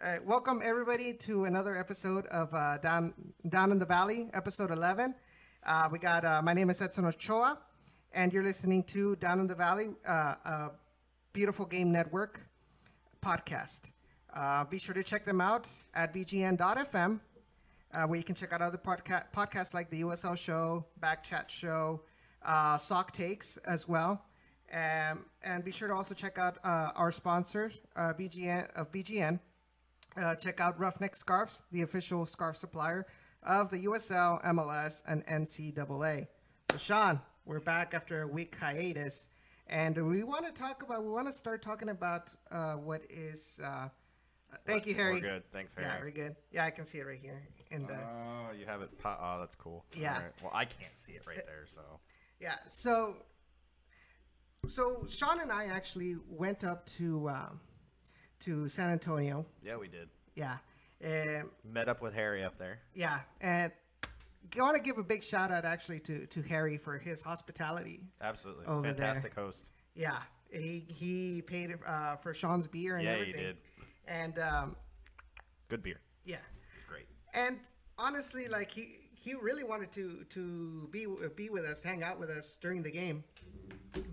All right, welcome everybody to another episode of uh, Down Down in the Valley, episode 11. Uh, we got uh, my name is Edson Ochoa, and you're listening to Down in the Valley, uh, a Beautiful Game Network podcast. Uh, be sure to check them out at bgn.fm, uh, where you can check out other podca- podcasts like the USL Show, Back Chat Show, Sock Takes as well. Um, and be sure to also check out our sponsors, BGN of BGN. Uh, check out Ruffneck Scarves, the official scarf supplier of the USL, MLS, and NCAA. So, Sean, we're back after a week hiatus, and we want to talk about. We want to start talking about uh, what is. Uh, thank you, Harry. We're good. Thanks, Harry. Yeah, we're good. Yeah, I can see it right here. In the Oh, you have it. Po- oh, that's cool. Yeah. Right. Well, I can't see it right there, so. yeah, so so Sean and I actually went up to um, to San Antonio. Yeah, we did. Yeah, um, Met up with Harry up there. yeah, and I want to give a big shout out actually to to Harry for his hospitality. Absolutely. Over there. Fantastic host. Yeah, he he paid uh, for Sean's beer and Yeah, he everything. did. And um, Good beer. yeah, Great. and honestly, like he he really wanted to to be be with us, hang out with us during the game,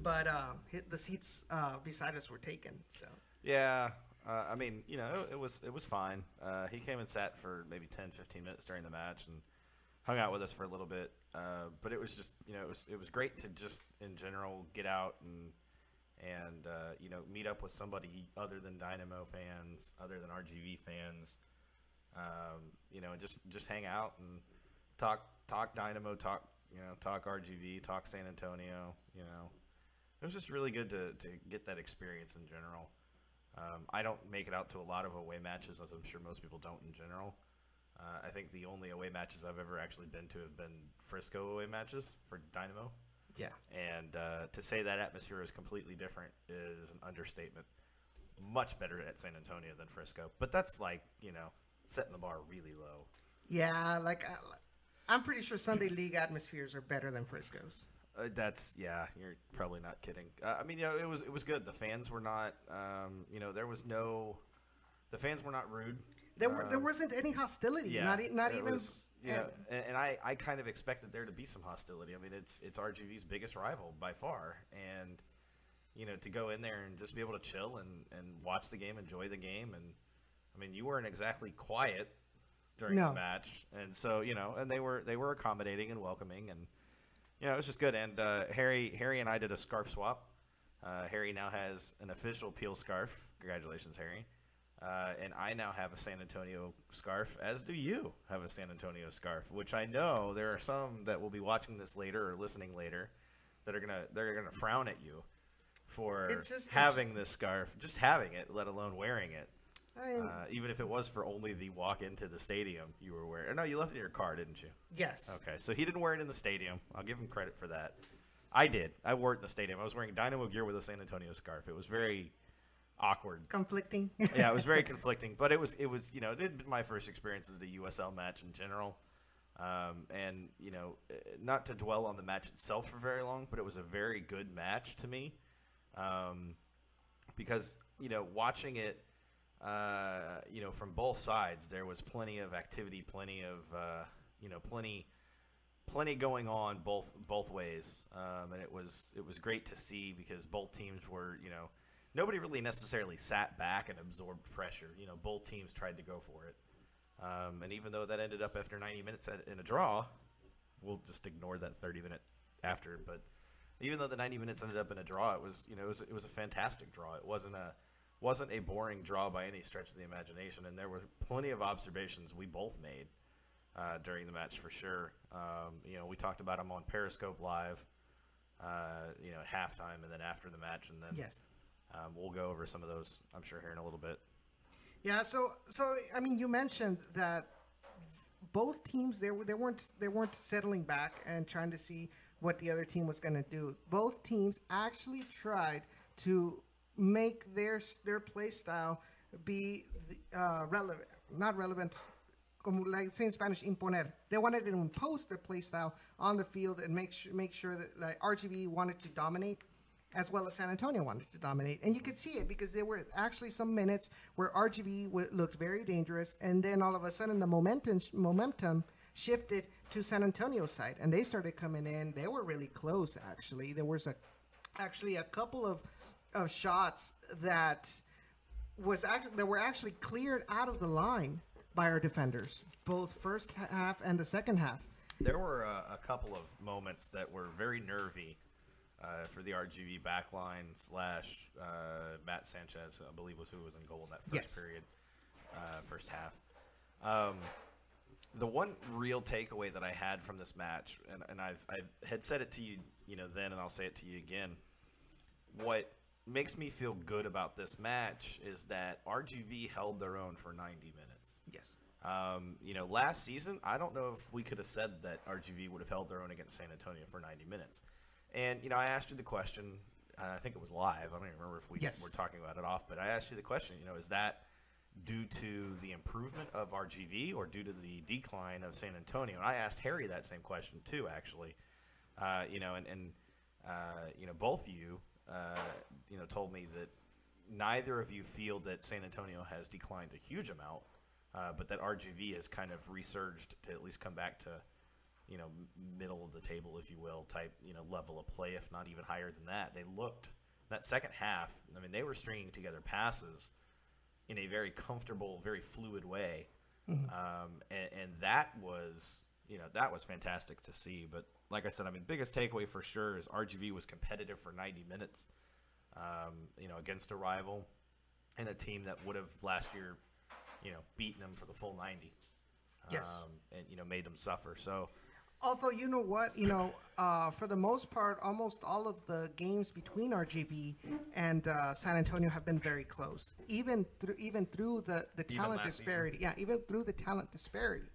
but uh, the seats uh, beside us were taken. So Yeah. Uh, I mean, you know, it, was it was fine. Uh, he came and sat for maybe 10, 15 minutes during the match and hung out with us for a little bit. Uh, but it was just, you know, it was it was great to just in general get out and and uh, you know meet up with somebody other than Dynamo fans, other than RGV fans. Um, you know, and just just hang out and talk talk Dynamo, talk you know, talk RGV, talk San Antonio. You know, it was just really good to to get that experience in general. Um, I don't make it out to a lot of away matches, as I'm sure most people don't in general. Uh, I think the only away matches I've ever actually been to have been Frisco away matches for Dynamo. yeah, And uh, to say that atmosphere is completely different is an understatement. Much better at San Antonio than Frisco. But that's like, you know, setting the bar really low. yeah, like I, I'm pretty sure Sunday League atmospheres are better than Frisco's. Uh, that's yeah. You're probably not kidding. Uh, I mean, you know, it was it was good. The fans were not. Um, you know, there was no. The fans were not rude. There were there Um, wasn't any hostility. Yeah, not not even. was, know, and, and I, I kind of expected there to be some hostility. I mean, it's it's RGV's biggest rival by far, and you know, to go in there and just be able to chill and, and watch the game, enjoy the game, and I mean, you weren't exactly quiet during No. the match, and so you know, and they were they were accommodating and welcoming, and know, it was just good. And uh, Harry Harry and I did a scarf swap. Uh, Harry now has an official peel scarf. Congratulations, Harry. Uh, and I now have a San Antonio scarf, as do you have a San Antonio scarf, which I know there are some that will be watching this later or listening later that are gonna they're gonna frown at you for just- having this scarf, just having it, let alone wearing it. I mean, Uh, even if it was for only the walk into the stadium, you were wearing. No, you left it in your car, didn't you? yes. Okay, so he didn't wear it in the stadium. I'll give him credit for that. I did. I wore it in the stadium. I was wearing Dynamo gear with a San Antonio scarf. It was very awkward. Conflicting. yeah, it was very conflicting, but it was it was you know it had been my first experiences at a USL match in general, um, and you know eh, not to dwell on the match itself for very long, but it was a very good match to me, um, because you know watching it, uh, you know from both sides there was plenty of activity, plenty of uh, you know plenty plenty going on both both ways, um, and it was it was great to see because both teams were you know nobody really necessarily sat back and absorbed pressure. You know, both teams tried to go for it, um, and even though that ended up after 90 minutes at, in a draw, we'll just ignore that 30 minute after. But even though the 90 minutes ended up in a draw, it was you know it was, it was a fantastic draw. It wasn't a wasn't a boring draw by any stretch of the imagination, and there were plenty of observations we both made uh, during the match for sure. Um, you know, we talked about them on Periscope Live, uh, you know, at halftime and then after the match, and then yes. um, we'll go over some of those, I'm sure, here in a little bit. Yeah. So so I mean, you mentioned that both teams they were they weren't they weren't settling back and trying to see what the other team was going to do. Both teams actually tried to make their their play style be uh, relevant, not relevant. Like say in Spanish, imponer. They wanted to impose their play style on the field and make sure make sure that like RGV wanted to dominate as well as San Antonio wanted to dominate. And you could see it because there were actually some minutes where RGV w- looked very dangerous, and then all of a sudden the momentum momentum shifted to San Antonio's side, and they started coming in. They were really close, actually. There was a actually a couple of of shots that was actually that were actually cleared out of the line by our defenders, both first half and the second half. There were a, a couple of moments that were very nervy uh, for the RGV backline slash uh, Matt Sanchez, I believe was who was in goal in that first Yes. period, uh, first half. Um, the one real takeaway that I had from this match, and, and I've I had said it to you, you know, then, and I'll say it to you again. What makes me feel good about this match is that RGV held their own for 90 minutes. Yes. Um, you know, last season, I don't know if we could have said that RGV would have held their own against San Antonio for 90 minutes. And, you know, I asked you the question, and I think it was live. I don't even remember if we Yes. were talking about it off, but I asked you the question, you know, is that due to the improvement of RGV or due to the decline of San Antonio? And I asked Harry that same question, too, actually. Uh, you know, and, and uh, you know, both of you, uh, you know, told me that neither of you feel that San Antonio has declined a huge amount, uh, but that RGV has kind of resurged to at least come back to, you know, middle of the table, if you will, type, you know, level of play, if not even higher than that. They looked that second half. I mean, they were stringing together passes in a very comfortable, very fluid way, um, and, and that was, you know, that was fantastic to see. But like I said, I mean, biggest takeaway for sure is RGV was competitive for 90 minutes, um, you know, against a rival and a team that would have last year, you know, beaten them for the full 90. Yes. Um, and you know, made them suffer. So, Although you know what, you know, uh, for the most part, almost all of the games between RGV and uh, San Antonio have been very close, even through even through the the talent last season. disparity. Yeah, even through the talent disparity,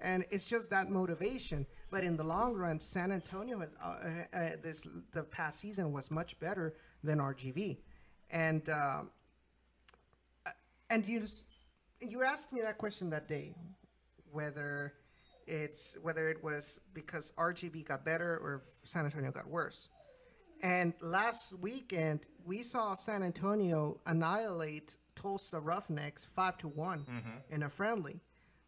and it's just that motivation. But in the long run, San Antonio has uh, uh, uh, this the past season was much better than RGV, and um, uh, and you just, you asked me that question that day, whether it's whether it was because RGV got better or San Antonio got worse. And last weekend we saw San Antonio annihilate Tulsa Roughnecks five to one in a friendly.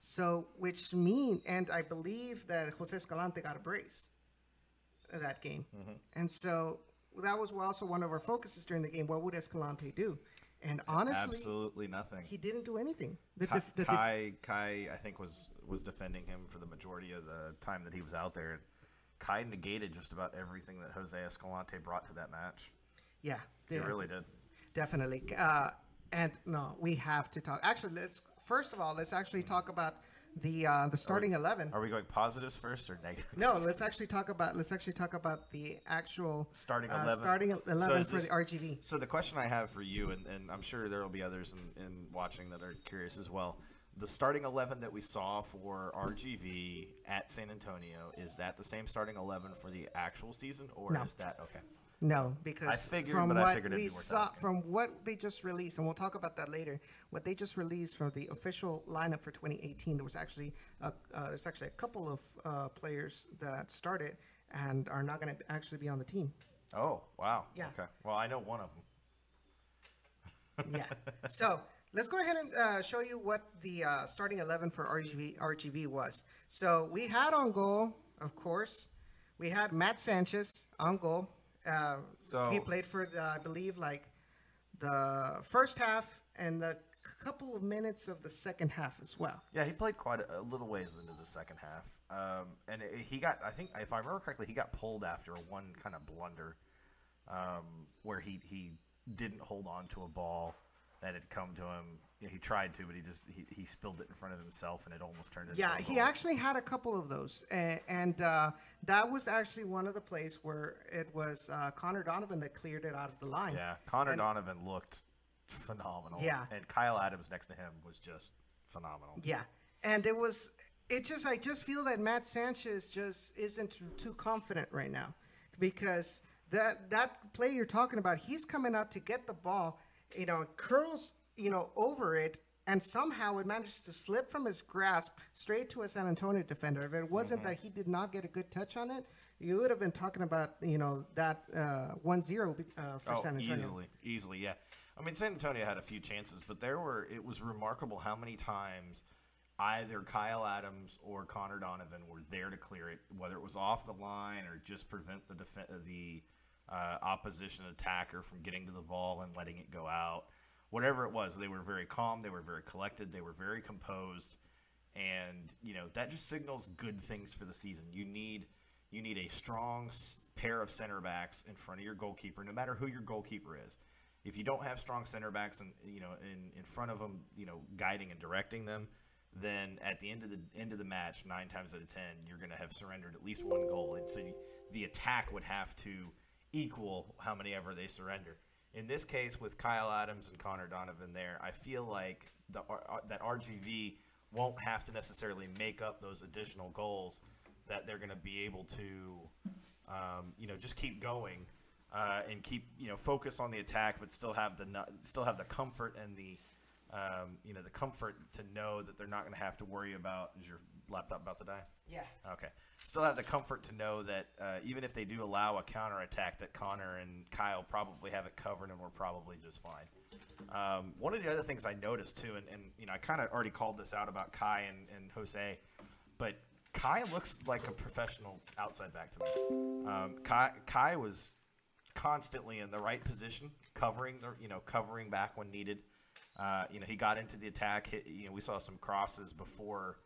So which mean and I believe that Jose Escalante got a brace that game. And so that was also one of our focuses during the game. What would Escalante do? And honestly, absolutely nothing. he didn't do anything. The, Kai, def- the def- Kai, Kai, I think was was defending him for the majority of the time that he was out there. Kai negated just about everything that Jose Escalante brought to that match. yeah, He yeah. really did. Definitely. Uh, and no, we have to talk. Actually, let's first of all let's actually talk about the uh, the starting eleven. Are we going positives first or negatives? No, let's actually talk about let's actually talk about the actual Starting uh, 11. starting eleven is for this- the RGV. So the question I have for you, and, and I'm sure there will be others in, in watching that are curious as well. The starting 11 that we saw for RGV at San Antonio, is that the same starting 11 for the actual season, or No. is that okay? No, because figured, from what we saw, asking. from what they just released, and we'll talk about that later. What they just released from the official lineup for 2018, there was actually a, uh, there's actually a couple of uh, players that started and are not going to actually be on the team. Oh, wow. Yeah. Okay. Well, I know one of them. yeah. So let's go ahead and uh, show you what the uh, starting 11 for RGV, RGV was. So we had on goal, of course, we had Matt Sanchez on goal. Uh, So- he played for, the, I believe, like the first half and a couple of minutes of the second half as well. Yeah, he played quite a, a little ways into the second half, um, and it, he got. I think, if I remember correctly, he got pulled after one kind of blunder, um, where he he didn't hold on to a ball that had come to him. Yeah, he tried to, but he just he, he spilled it in front of himself, and it almost turned into. Yeah, he actually had a couple of those, and, and uh, that was actually one of the plays where it was uh, Connor Donovan that cleared it out of the line. Yeah, Connor And- Donovan looked phenomenal. Yeah. and Kyle Adams next to him was just phenomenal. Yeah, and it was. It just. I just feel that Matt Sanchez just isn't too- too confident right now, because that that play you're talking about, he's coming out to get the ball, you know, curls, you know, over it, and somehow it managed to slip from his grasp straight to a San Antonio defender. If it wasn't Mm-hmm. that he did not get a good touch on it, you would have been talking about you know that uh, 1-0 uh, for Oh, San Antonio. easily, easily, yeah. I mean, San Antonio had a few chances, but there were. It was remarkable how many times either Kyle Adams or Connor Donovan were there to clear it, whether it was off the line or just prevent the def- the uh, opposition attacker from getting to the ball and letting it go out. Whatever it was, they were very calm. They were very collected. They were very composed, and you know that just signals good things for the season. You need you need a strong pair of center backs in front of your goalkeeper, no matter who your goalkeeper is. If you don't have strong center backs and you know in, in front of them, you know guiding and directing them, then at the end of the end of the match, nine times out of ten, you're going to have surrendered at least one goal, and so the attack would have to equal how many ever they surrender. In this case, with Kyle Adams and Connor Donovan there, I feel like the R- R- that RGV won't have to necessarily make up those additional goals that they're going to be able to, um, you know, just keep going uh, and keep you know focus on the attack, but still have the still have the comfort and the um, you know the comfort to know that they're not going to have to worry about your laptop about to die. Yeah. Okay. Still have the comfort to know that uh, even if they do allow a counter attack, that Connor and Kyle probably have it covered and we're probably just fine. Um, one of the other things I noticed too, and, and you know, I kind of already called this out about Kai and, and Jose, but Kai looks like a professional outside back to me. Um, Kai, Kai was constantly in the right position, covering the you know covering back when needed. Uh, you know, he got into the attack. Hit, you know, we saw some crosses before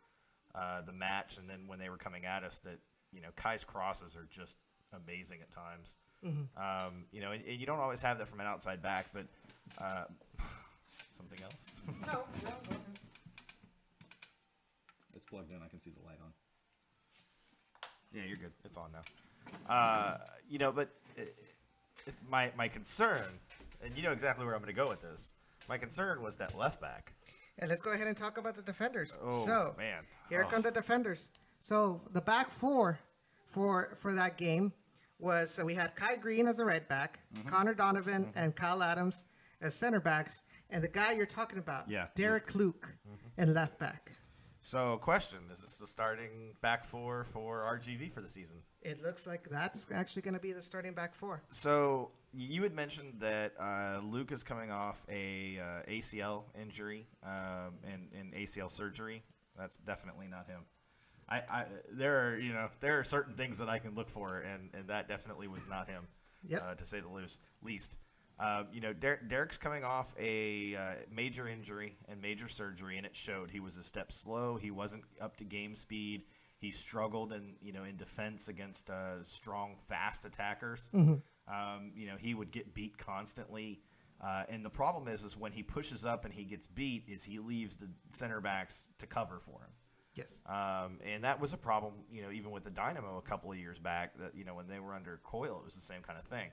uh, the match, and then when they were coming at us, that you know Kai's crosses are just amazing at times. Um, you know, and, and you don't always have that from an outside back, but uh, something else. No, no, no. It's plugged in. I can see the light on. Yeah, you're good. It's on now. Uh, you know, but uh, my my concern, and you know exactly where I'm going to go with this. My concern was that left back. And let's go ahead and talk about the defenders. Oh so, man, Here Oh. come the defenders. So the back four for for that game was so we had Kai Green as a right back, Mm-hmm. Connor Donovan mm-hmm. and Kyle Adams as center backs, and the guy you're talking about, Yeah. Derek mm-hmm. Luke, mm-hmm. in left back. So, question: Is this the starting back four for RGV for the season? It looks like that's actually going to be the starting back four. So you had mentioned that uh, Luke is coming off a uh, ACL injury um, and, and ACL surgery. That's definitely not him. I, I there are you know there are certain things that I can look for, and, and that definitely was not him, Yep. uh, to say the loose, least. Um, you know, Der- Derek's coming off a uh, major injury and major surgery, and it showed. He was a step slow. He wasn't up to game speed. He struggled in you know in defense against uh, strong, fast attackers. Um, you know, he would get beat constantly. Uh, and the problem is, is when he pushes up and he gets beat, is he leaves the center backs to cover for him. Yes. Um, and that was a problem, you know, even with the Dynamo a couple of years back. That you know, when they were under Coyle, it was the same kind of thing.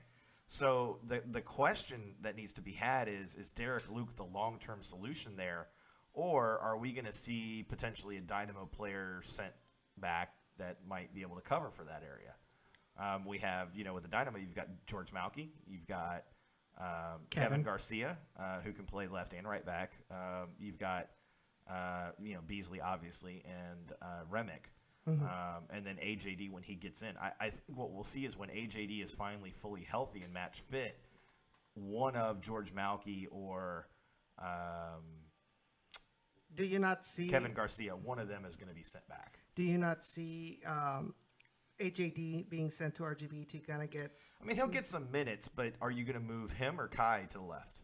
So the the question that needs to be had is: Is Derek Luke the long term solution there, or are we going to see potentially a Dynamo player sent back that might be able to cover for that area? Um, we have, you know, with the Dynamo, you've got George Malki, you've got um, Kevin. Kevin. Garcia, uh, who can play left and right back. Um, you've got, uh, you know, Beasley, obviously, and uh, Remick. Um, and then AJD when he gets in. I, I think what we'll see is when AJD is finally fully healthy and match fit, one of George Malki or um, Do you not see Kevin Garcia, one of them is going to be sent back. Do you not see um, AJD being sent to RGV to kind of get? I mean, he'll get some minutes, but are you going to move him or Kai to the left?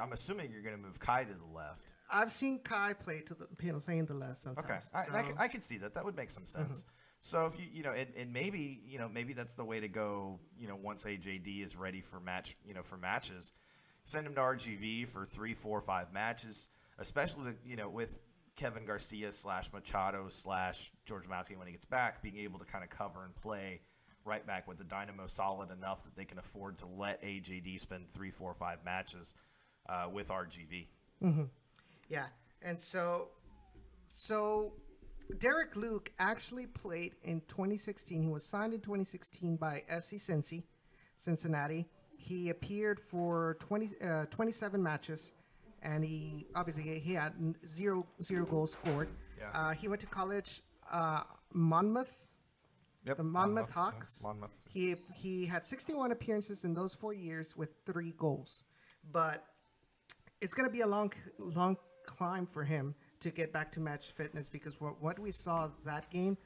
I'm assuming you're going to move Kai to the left. I've seen Kai play to the playing the left sometimes. Okay, I, so- I, I could see that. That would make some sense. So if you you know, and, and maybe you know maybe that's the way to go. You know, once AJD is ready for match, you know, for matches, send him to RGV for three, four, five matches. Especially you know with Kevin Garcia slash Machado slash George Malki when he gets back, being able to kind of cover and play right back with the Dynamo solid enough that they can afford to let AJD spend three, four, five matches uh, with RGV. Yeah, and so, so Derek Luke actually played in 2016. He was signed in 2016 by FC Cincy, Cincinnati. He appeared for 20, uh, 27 matches, and he obviously he had zero zero goals scored. Yeah. Uh, he went to college, uh, Monmouth, Yep. the Monmouth Hawks. Monmouth. He he had 61 appearances in those four years with three goals, but it's gonna be a long long climb for him to get back to match fitness because what, what we saw that game,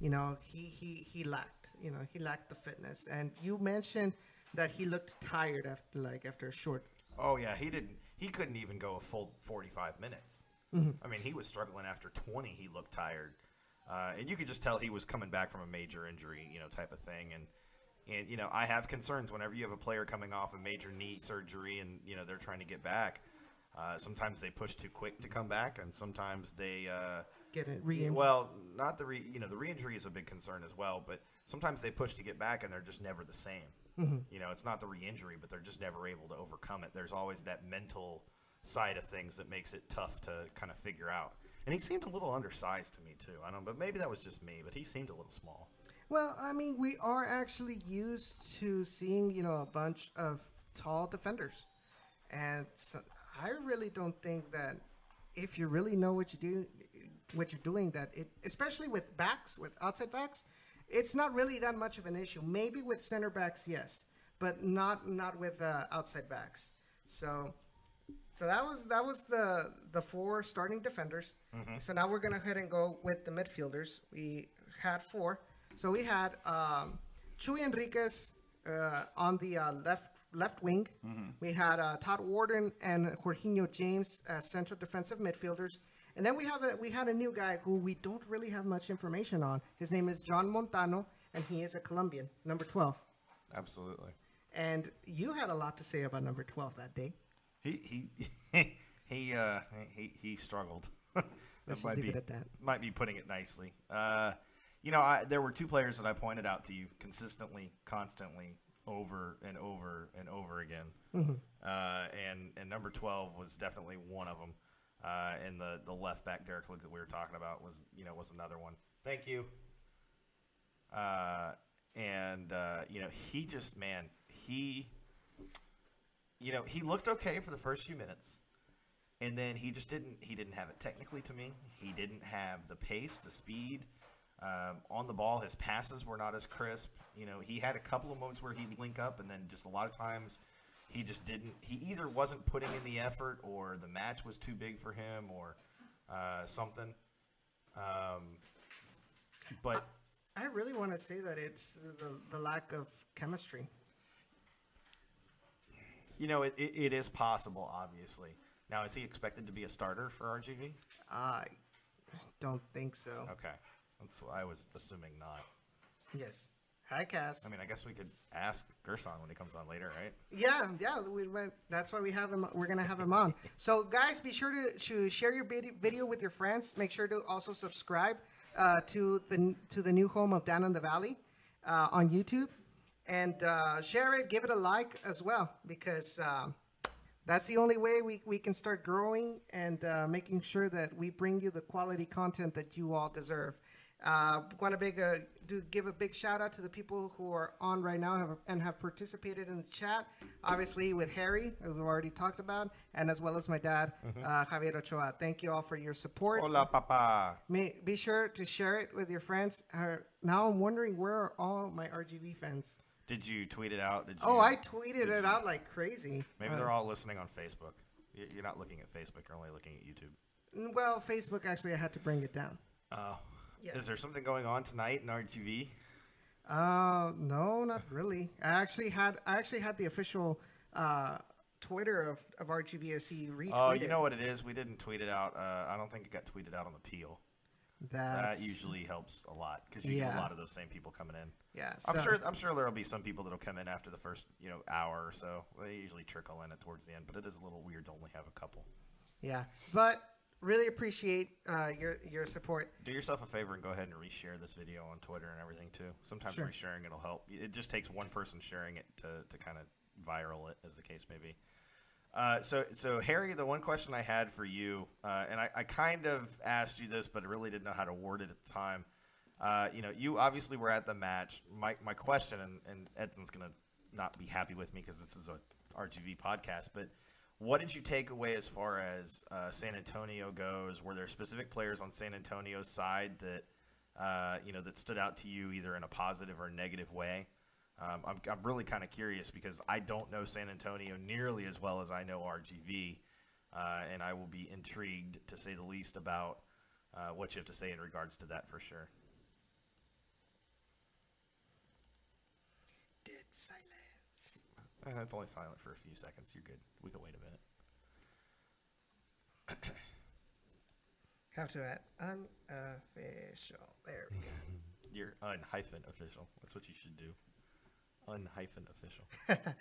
you know, he, he he lacked, you know, he lacked the fitness. And you mentioned that he looked tired after like after a short. Oh yeah, he didn't. He couldn't even go a full 45 minutes. Mm-hmm. I mean, he was struggling after 20. He looked tired, uh, and you could just tell he was coming back from a major injury, you know, type of thing. And and you know, I have concerns whenever you have a player coming off a major knee surgery, and you know they're trying to get back. Uh, sometimes they push too quick to come back, and sometimes they. Uh, Get it re well, not the re, you know the re-injury is a big concern as well, but sometimes they push to get back and they're just never the same. Mm-hmm. You know, it's not the re-injury, but they're just never able to overcome it. There's always that mental side of things that makes it tough to kind of figure out. And he seemed a little undersized to me too. I don't, but maybe that was just me. But he seemed a little small. Well, I mean, we are actually used to seeing, you know, a bunch of tall defenders. And so I really don't think that if you really know what you do, what you're doing, that it, especially with backs, with outside backs, it's not really that much of an issue. Maybe with center backs, yes, but not not with uh, outside backs. So, so that was that was the the four starting defenders. So now we're gonna head and go with the midfielders. We had four. So we had um, Chuy Enriquez uh, on the uh, left left wing. We had uh, Todd Wharton and Jorginho James as central defensive midfielders. And then we have a we had a new guy who we don't really have much information on. His name is John Montano, and he is a Colombian, number twelve. Absolutely. And you had a lot to say about number twelve that day. He he he uh, he he struggled. Let's That just might leave be it at that. might be putting it nicely. Uh, you know, I, there were two players that I pointed out to you consistently, constantly, over and over and over again. Mm-hmm. Uh, and and number twelve was definitely one of them. Uh, and the the left back Derek Luke that we were talking about was you know was another one. Thank you. Uh, and uh, you know he just man he you know he looked okay for the first few minutes and then he just didn't he didn't have it technically to me he didn't have the pace the speed um, on the ball his passes were not as crisp you know he had a couple of moments where he'd link up and then just a lot of times he just didn't he either wasn't putting in the effort or the match was too big for him or uh, something um, but I really want to say that it's the, the lack of chemistry. you know it, it, it is possible obviously now is he expected to be a starter for rgv I don't think so. okay that's i was assuming not Yes. Hi, Cass. I mean, I guess we could ask Gerson when he comes on later, right? Yeah, yeah. We went, that's why we have him. We're gonna have him on. So, guys, be sure to, to share your video with your friends. Make sure to also subscribe uh, to the to the new home of Down in the Valley uh, on YouTube, and uh, share it. Give it a like as well because um, that's the only way we, we can start growing and uh, making sure that we bring you the quality content that you all deserve. Uh, Want to big uh, do give a big shout out to the people who are on right now have, and have participated in the chat. Obviously, with Harry, who we've already talked about, and as well as my dad, uh, Javier Ochoa. Thank you all for your support. Hola, papa. May, be sure to share it with your friends. Uh, now I'm wondering where are all my RGV fans? Did you tweet it out? Did you, Oh, I tweeted it you- out like crazy. Maybe Uh, they're all listening on Facebook. You're not looking at Facebook. You're only looking at YouTube. Well, Facebook actually, I had to bring it down. Oh. Yeah. Is there something going on tonight in RTV? Uh, no, not really. I actually had I actually had the official uh, Twitter of of RGVFC retweeted. Oh, you know what it is? We didn't tweet it out. Uh, I don't think it got tweeted out on the peel. That's, That usually helps a lot because you get a lot of those same people coming in. yeah. I'm sure. I'm sure there'll be some people that'll come in after the first, you know, hour or so. They usually trickle in it towards the end, but it is a little weird to only have a couple. Yeah, but really appreciate uh, your your support. Do yourself a favor and go ahead and reshare this video on Twitter and everything too. Sometimes Sure. resharing it'll help. It just takes one person sharing it to, to kind of viral it, as the case may be. Uh, so, so Harry, the one question I had for you, uh, and I, I kind of asked you this, but I really didn't know how to word it at the time. Uh, you know, you obviously were at the match. My, my question, and, and Edson's gonna not be happy with me because this is a RGV podcast, but what did you take away as far as uh, San Antonio goes? Were there specific players on San Antonio's side that uh, you know that stood out to you either in a positive or negative way? Um, I'm, I'm really kind of curious because I don't know San Antonio nearly as well as I know RGV, uh, and I will be intrigued to say the least about uh, what you have to say in regards to that for sure. Dead silence. Uh, it's only silent for a few seconds. You're good. We can wait a minute. Have to add unofficial. There we go. You're unhyphen official. That's what you should do. Unhyphen official.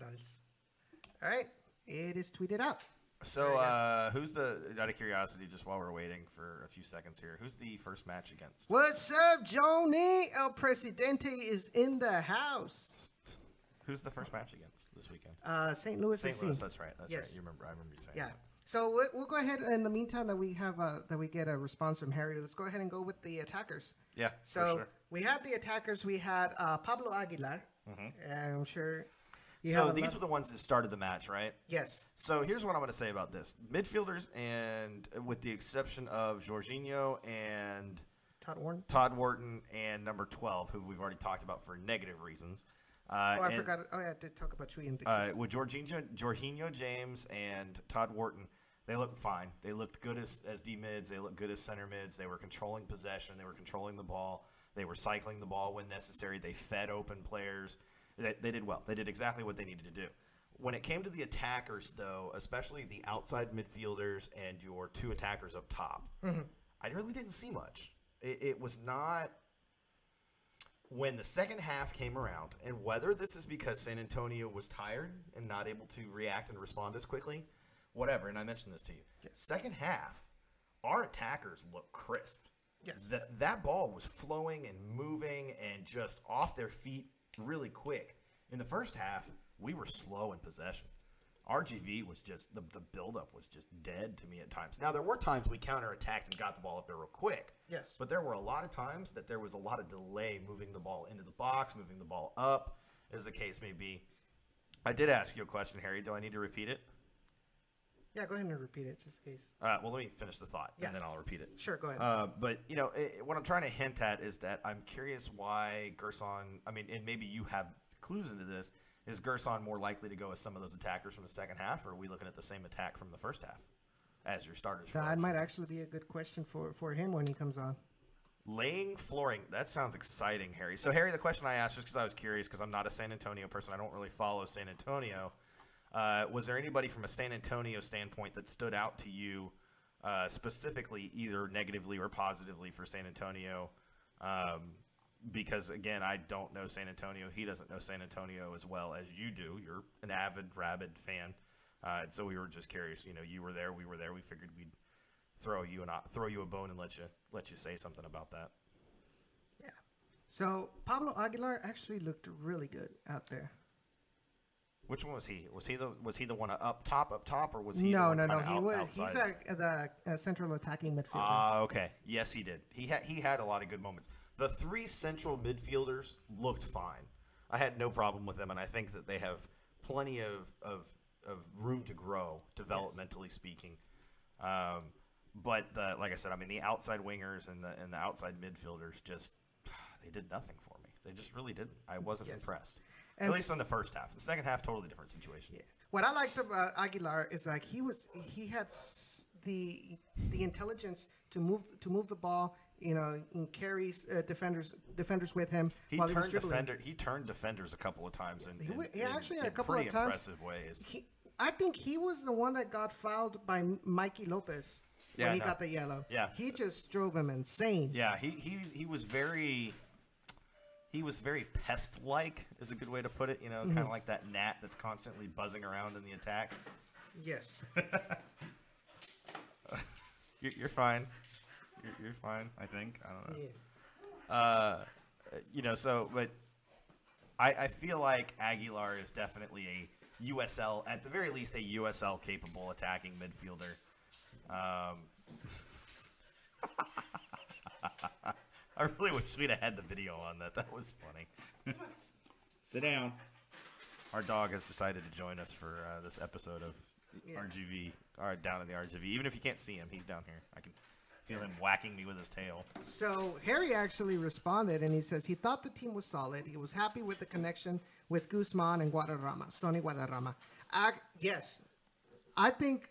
Nice. All right. It is tweeted out. So, uh, who's the, out of curiosity, just while we're waiting for a few seconds here, who's the first match against? What's up, Joni? El Presidente is in the house. Who's the first match against this weekend? Uh, St. Louis St. Louis, that's right. That's Yes. right. You remember, I remember you saying Yeah. that. So we'll, we'll go ahead. In the meantime, that we have uh, that we get a response from Harry, let's go ahead and go with the attackers. Yeah, So sure. we had the attackers. We had uh, Pablo Aguilar. And I'm sure. You Mm-hmm. So these were the ones that started the match, right? yes. So here's what I'm going to say about this: midfielders, and with the exception of Jorginho and Todd Wharton, Todd Wharton and number 12, who we've already talked about for negative reasons. Uh, Oh, I and, forgot. Oh, yeah, I did talk about Chuyan. Uh, with Jorginho, Jorginho James and Todd Wharton, they looked fine. They looked good as, as D mids. They looked good as center mids. They were controlling possession. They were controlling the ball. They were cycling the ball when necessary. They fed open players. They, they did well. They did exactly what they needed to do. When it came to the attackers, though, especially the outside midfielders and your two attackers up top, I really didn't see much. It, it was not when the second half came around, and whether this is because San Antonio was tired and not able to react and respond as quickly, whatever, and I mentioned this to you. Second half, our attackers look crisp. Yes. That that ball was flowing and moving and just off their feet really quick. In the first half, we were slow in possession. RGV was just the the buildup was just dead to me at times. Now there were times we counterattacked and got the ball up there real quick. Yes. But there were a lot of times that there was a lot of delay moving the ball into the box, moving the ball up, as the case may be. I did ask you a question, Harry. Do I need to repeat it? yeah, go ahead and repeat it just in case. Uh, well, let me finish the thought, Yeah. and then I'll repeat it. Sure, go ahead. Uh, but you know, i what I'm trying to hint at is that I'm curious why Gerson. I mean, and maybe you have clues into this. Is Gerson more likely to go with some of those attackers from the second half, or are we looking at the same attack from the first half as your starters? that might actually be a good question for, for him when he comes on. Laying flooring. That sounds exciting, Harry. So, Harry, the question I asked just because I was curious, because I'm not a San Antonio person, I don't really follow San Antonio. Uh, was there anybody from a San Antonio standpoint that stood out to you uh, specifically, either negatively or positively for San Antonio? Um, because again, I don't know San Antonio. He doesn't know San Antonio as well as you do. You're an avid, rabid fan, uh, and so we were just curious. You know, you were there, we were there. We figured we'd throw you an throw you a bone and let you let you say something about that. Yeah. So Pablo Aguilar actually looked really good out there. Which one was he? Was he the was he the one up top up top or was he? the No, no, no. He out- was. outside? He's a, the uh, central attacking midfielder. Ah, okay. Yes, he did. He had he had a lot of good moments. The three central midfielders looked fine. I had no problem with them, and I think that they have plenty of of, of room to grow, developmentally speaking. Um, but the, like I said, I mean the outside wingers and the and the outside midfielders just they did nothing for me. They just really didn't. I wasn't Yes. impressed. And At least in the first half. The second half, totally different situation. Yeah. What I liked about Aguilar is like he was he had the the intelligence to move to move the ball. You know, and carries uh, defenders defenders with him He while he turned dribbling. defender. He turned defenders a couple of times in, He in, he actually had a couple of times- impressive ways. He, I think he was the one that got fouled by Mikey Lopez Yeah, when he no. got the yellow. Yeah. he just drove him insane. Yeah, he, he he was very he was very pest like is a good way to put it. You know, Mm-hmm. kind of like that gnat that's constantly buzzing around in the attack. Yes. You're, you're fine. You're, you're fine. I think. I don't know. yeah. Uh, you know, so but I I feel like Aguilar is definitely a USL at the very least a USL capable attacking midfielder. Um, I really wish we'd have had the video on that. That was funny. Sit down. Our dog has decided to join us for uh, this episode of Yeah. RGV, All right, down in the RGV. Even if you can't see him, he's down here. I can feel him whacking me with his tail. So Harry actually responded and he says he thought the team was solid. He was happy with the connection with Guzman and Guadarrama, Sonny Guadarrama. I, yes, I think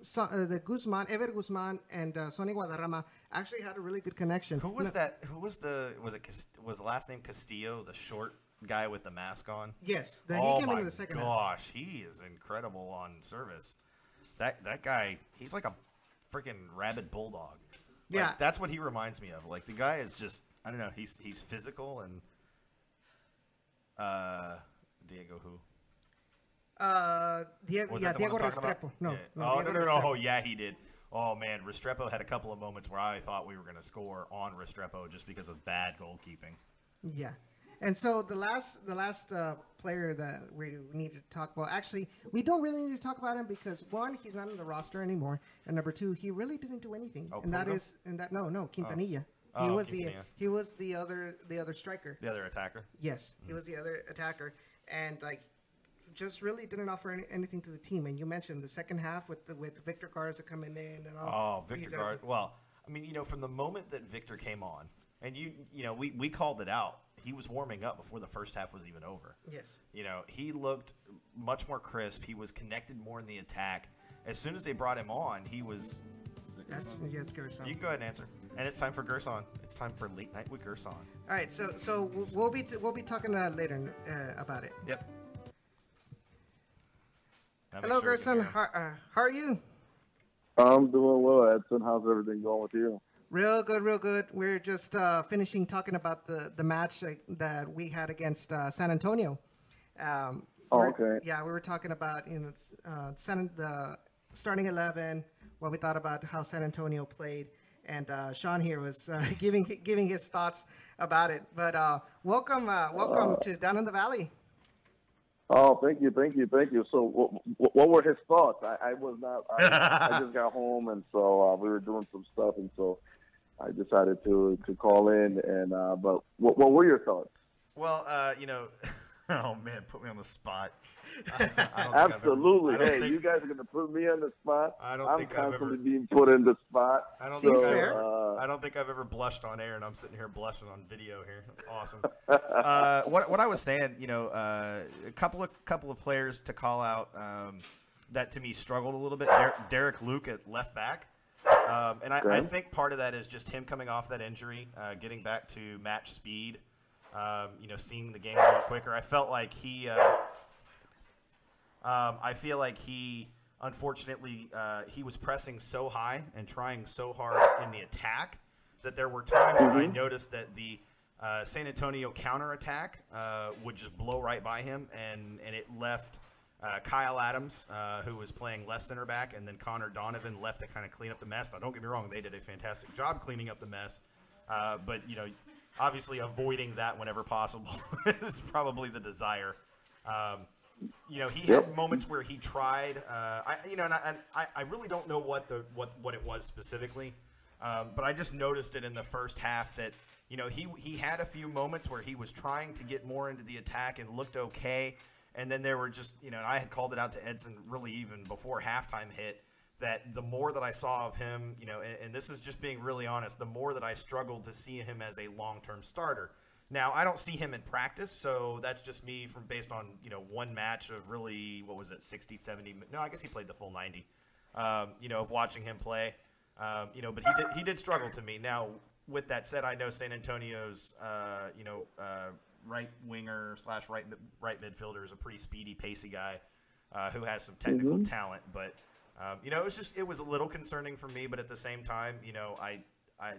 so, uh, the Guzman, Ever Guzman, and uh, Sonny Guadarrama actually had a really good connection. Who was that? Who was the? Was it? Was the last name Castillo, the short guy with the mask on? Yes, the, oh he came into the second half. gosh, he is incredible on service. That that guy, he's like a freaking rabid bulldog. Like, Yeah. that's what he reminds me of. Like the guy is just, I don't know, he's he's physical and. Uh, Diego who? Uh, Diego, yeah, that Diego I'm talking about? Restrepo. No, Yeah. no, oh Diego no no no! Restrepo. Oh yeah, he did. Oh man, Restrepo had a couple of moments where I thought we were going to score on Restrepo just because of bad goalkeeping. Yeah, and so the last the last uh, player that we need to talk about, actually, we don't really need to talk about him because one, he's not in the roster anymore, and number two, he really didn't do anything, Oh, and that Puga? and that no no Quintanilla. He Oh, was the he was the other the other striker. The other attacker. Yes, he was the other attacker, and like just really didn't offer any, anything to the team. And you mentioned the second half with the with Victor Garza coming in and all. Oh, Victor these Gar. other- Well, I mean, you know, from the moment that Victor came on, and you, you know, we, we called it out. He was warming up before the first half was even over. Yes. You know, he looked much more crisp. He was connected more in the attack. As soon as they brought him on, he was. That's yes, Gerson. You can go ahead and answer. And it's time for Gerson. It's time for late night with Gerson. All right, so so we'll- we'll be t- we'll be talking uh, later uh, about it. Yep. Now make Hello, sure Gerson. How, uh, how are you? I'm doing well, Edson. How's everything going with you? Real good, real good. We're just uh, finishing talking about the the match that we had against uh, San Antonio. Um, Oh, okay. Yeah, we were talking about you know uh, San, the starting eleven, what we thought about how San Antonio played, and uh, Sean here was uh, giving giving his thoughts about it. But uh, welcome, uh, welcome to Down in the Valley. Oh, thank you, thank you, thank you. So, what, what were his thoughts? I, I was not. I, I just got home, and so uh, we were doing some stuff, and so I decided to to call in. And uh, but what, what were your thoughts? Well, uh, you know, oh man, put me on the spot. I I've ever- Absolutely. Hey, think- you guys are gonna put me on the spot. I don't I'm think I've constantly ever- being put in the spot. I don't Seems think I've- fair. Uh, I don't think I've ever blushed on air, and I'm sitting here blushing on video here. That's awesome. uh, what what I was saying, you know, uh, a couple of couple of players to call out um, that to me struggled a little bit. Der- Derek Luke at left back, um, and I, I think part of that is just him coming off that injury, uh, getting back to match speed. Um, you know, seeing the game a little quicker. I felt like he. Uh, um, I feel like he, unfortunately, uh, he was pressing so high and trying so hard in the attack that there were times that I noticed that the uh, San Antonio counterattack uh, would just blow right by him, and, and it left uh, Kyle Adams, uh, who was playing left center back, and then Connor Donovan left to kind of clean up the mess. Now, don't get me wrong, they did a fantastic job cleaning up the mess, uh, but, you know, obviously avoiding that whenever possible is probably the desire. Um, you know, he had moments where he tried. Uh, I, you know, and, I, and I, I really don't know what the what what it was specifically, um, but I just noticed it in the first half that you know he he had a few moments where he was trying to get more into the attack and looked okay, and then there were just you know, and I had called it out to Edson really even before halftime hit that the more that I saw of him, you know, and, and this is just being really honest, the more that I struggled to see him as a long term starter. Now I don't see him in practice, so that's just me from based on you know one match of really what was it 60, 70. No, I guess he played the full 90. Um, you know of watching him play. Um, you know, but he did he did struggle to me. Now with that said, I know San Antonio's uh, you know uh, right winger slash right right midfielder is a pretty speedy, pacey guy uh, who has some technical talent, but. Um, you know, it was just it was a little concerning for me, but at the same time, you know, I I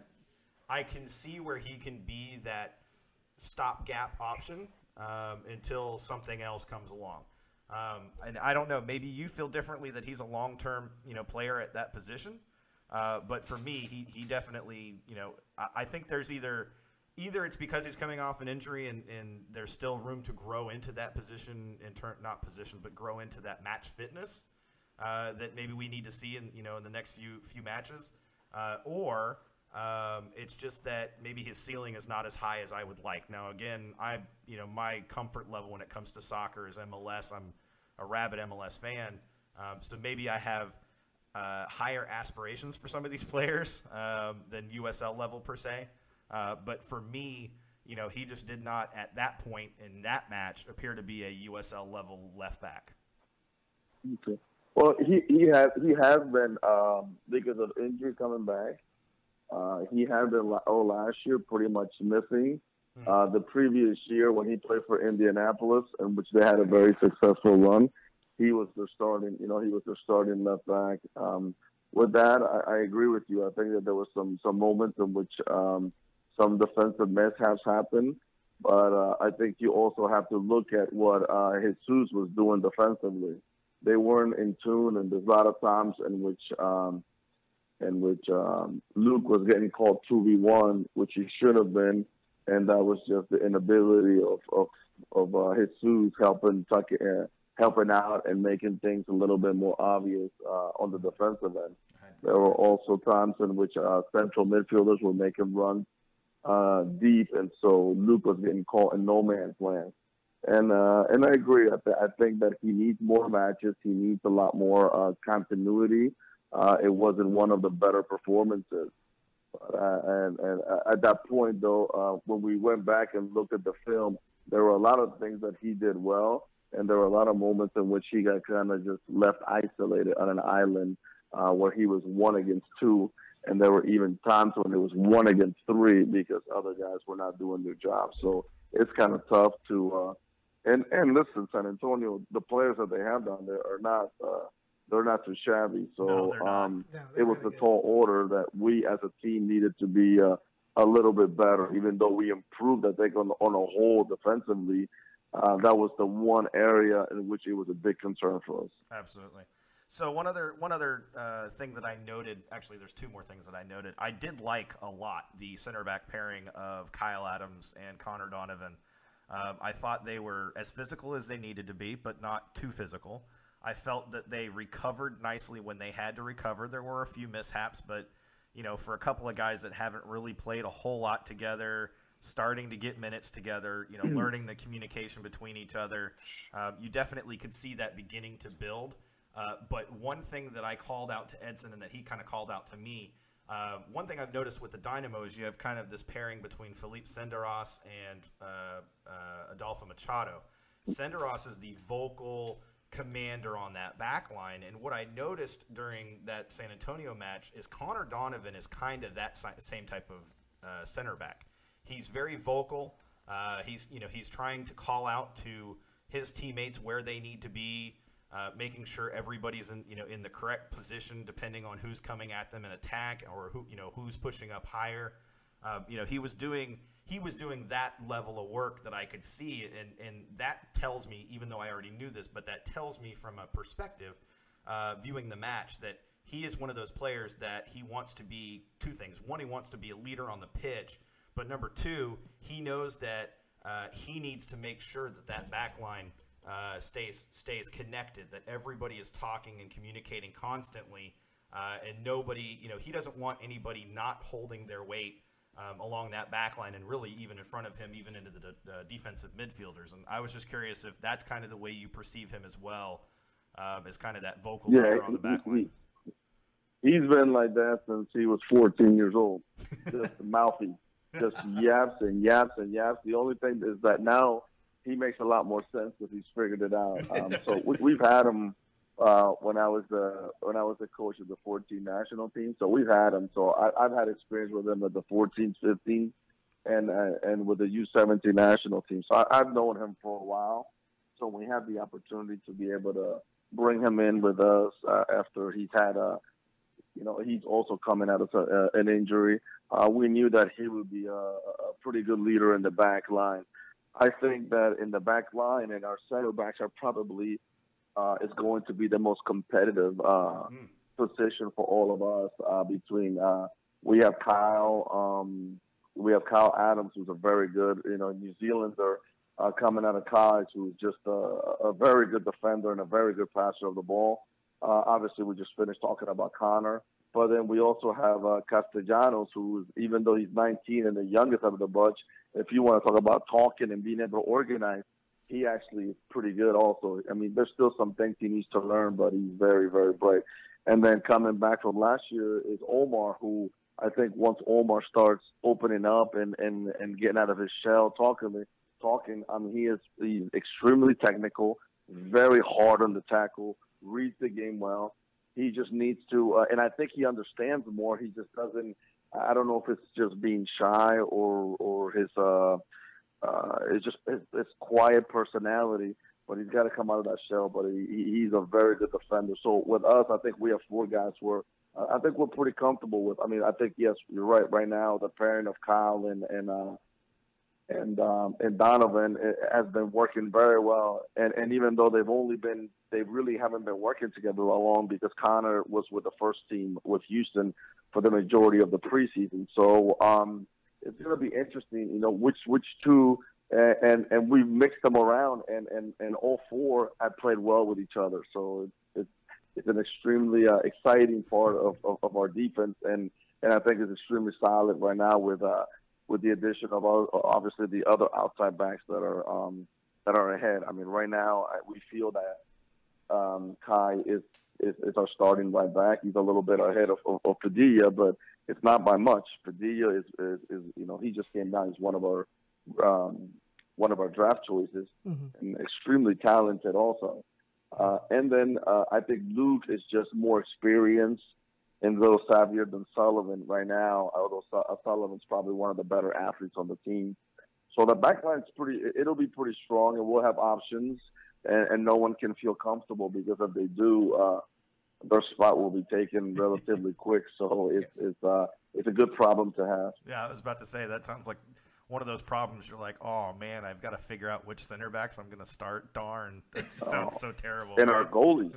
I can see where he can be that stopgap option um, until something else comes along. Um, and I don't know, maybe you feel differently that he's a long-term, you know, player at that position. Uh, but for me, he, he definitely, you know, I, I think there's either either it's because he's coming off an injury and, and there's still room to grow into that position in turn, not position, but grow into that match fitness uh, that maybe we need to see in you know in the next few few matches, uh, or um, it's just that maybe his ceiling is not as high as I would like. Now again, I you know my comfort level when it comes to soccer is MLS. I'm a rabid MLS fan, Um, so maybe I have uh, higher aspirations for some of these players um, than USL level per se. Uh, but for me, you know, he just did not at that point in that match appear to be a USL level left back. Okay. Well, he he has he has been um, because of injury coming back. Uh, he had been oh, last year pretty much missing. Hmm. Uh, the previous year when he played for Indianapolis, in which they had a very successful run, he was the starting. You know, he was the starting left back. Um, with that, I, I, agree with you. I think that there was some some moments in which um, some defensive mishaps happened, but uh, I think you also have to look at what uh, Jesus was doing defensively. They weren't in tune, and there's a lot of times in which um, in which um, Luke was getting called 2v1, which he should have been, and that was just the inability of of, of uh, Jesus helping tuck uh, helping out and making things a little bit more obvious uh, on the defensive end. There were also times in which uh, central midfielders were making runs uh, deep, and so Luke was getting caught in no man's land. And uh, and I agree. I, th- I think that he needs more matches. He needs a lot more uh, continuity uh, it wasn't one of the better performances. Uh, and, and at that point, though, uh, when we went back and looked at the film, there were a lot of things that he did well, and there were a lot of moments in which he got kind of just left isolated on an island uh, where he was one against two, and there were even times when it was one against three because other guys were not doing their job. So it's kind of tough to. And and listen, San Antonio, the players that they have down there are not. Uh, they're not too shabby. So no, um, no, it was a tall order that we as a team needed to be uh, a little bit better. Even though we improved, I think on on a whole defensively, uh, that was the one area in which it was a big concern for us. Absolutely. So one other one other uh, thing that I noted, actually, there's two more things that I noted. I did like a lot the center back pairing of Kyle Adams and Connor Donovan. Um, I thought they were as physical as they needed to be, but not too physical. I felt that they recovered nicely when they had to recover. There were a few mishaps, but you know, for a couple of guys that haven't really played a whole lot together, starting to get minutes together, you know, mm-hmm. learning the communication between each other, um, you definitely could see that beginning to build. Uh, but one thing that I called out to Edson and that he kind of called out to me, uh, one thing I've noticed with the Dynamo is you have kind of this pairing between Philippe Senderos and uh, uh Adolfo Machado. Senderos is the vocal, commander on that back line. And what I noticed during that San Antonio match is Connor Donovan is kind of that same type of uh, center back. He's very vocal. Uh, he's you know he's trying to call out to his teammates where they need to be, uh, making sure everybody's in you know in the correct position depending on who's coming at them in attack or who you know who's pushing up higher. Uh, you know he was doing he was doing that level of work that I could see, and and that tells me, even though I already knew this, but that tells me from a perspective, uh, viewing the match, that he is one of those players that he wants to be two things. One, he wants to be a leader on the pitch, but number two, he knows that uh, he needs to make sure that that back line uh, stays stays connected, that everybody is talking and communicating constantly, uh, and nobody, you know, he doesn't want anybody not holding their weight um, along that back line and really even in front of him, even into the uh, defensive midfielders. And I was just curious if that's kind of the way you perceive him as well, um, as kind of that vocal yeah, leader on the back line. He, he's been like that since he was 14 years old, just mouthy, just yaps and yaps and yaps. The only thing is that now he makes a lot more sense because he's figured it out. Um, so we, we've had him uh, when I was the when I was the coach of the 14 national team. So we've had him. So I, have had experience with him at the 14, 15, and uh, and with the U17 national team. So I, have known him for a while. So we had the opportunity to be able to bring him in with us uh, after he's had a, you know, he's also coming out of a, uh, an injury. Uh, we knew that he would be a, a pretty good leader in the back line. I think that in the back line and our center backs are probably uh, is going to be the most competitive uh, mm. position for all of us. Uh, between uh, we have Kyle, um, we have Kyle Adams, who's a very good, you know, New Zealander uh, coming out of college, who's just a, a, very good defender and a very good passer of the ball. Uh, obviously, we just finished talking about Connor. But then we also have uh, Castellanos, who, even though he's 19 and the youngest of the bunch, if you want to talk about talking and being able to organize, he actually is pretty good. Also, I mean, there's still some things he needs to learn, but he's very, very bright. And then coming back from last year is Omar, who I think once Omar starts opening up and and and getting out of his shell, talking talking, I mean, he is he's extremely technical, very hard on the tackle, reads the game well. He just needs to, uh, and I think he understands more. He just doesn't. I don't know if it's just being shy or or his uh, uh, it's just his, his quiet personality. But he's got to come out of that shell. But he, he's a very good defender. So with us, I think we have four guys where uh, I think we're pretty comfortable with. I mean, I think yes, you're right. Right now, the pairing of Kyle and and uh, and um, and Donovan has been working very well. And and even though they've only been they really haven't been working together long because Connor was with the first team with Houston for the majority of the preseason. So um, it's going to be interesting, you know, which which two. And, and and we've mixed them around, and, and, and all four have played well with each other. So it's it's an extremely uh, exciting part of, of, of our defense, and and I think it's extremely solid right now with uh, with the addition of obviously the other outside backs that are um, that are ahead. I mean, right now we feel that um, Kai is, is, is our starting right back. He's a little bit ahead of, of, of Padilla, but it's not by much. Padilla is, is, is you know he just came down. He's one of our um, one of our draft choices mm-hmm. and extremely talented also. Uh, and then uh, I think Luke is just more experienced and little savvier than Sullivan right now, although uh, Sullivan's probably one of the better athletes on the team. So the backline's pretty, it'll be pretty strong, and we'll have options, and, and no one can feel comfortable because if they do, uh, their spot will be taken relatively quick. So it's, it's, uh, it's a good problem to have. Yeah, I was about to say that sounds like one of those problems. You're like, oh man, I've got to figure out which center backs I'm going to start. Darn, that sounds so terrible. And our goalies,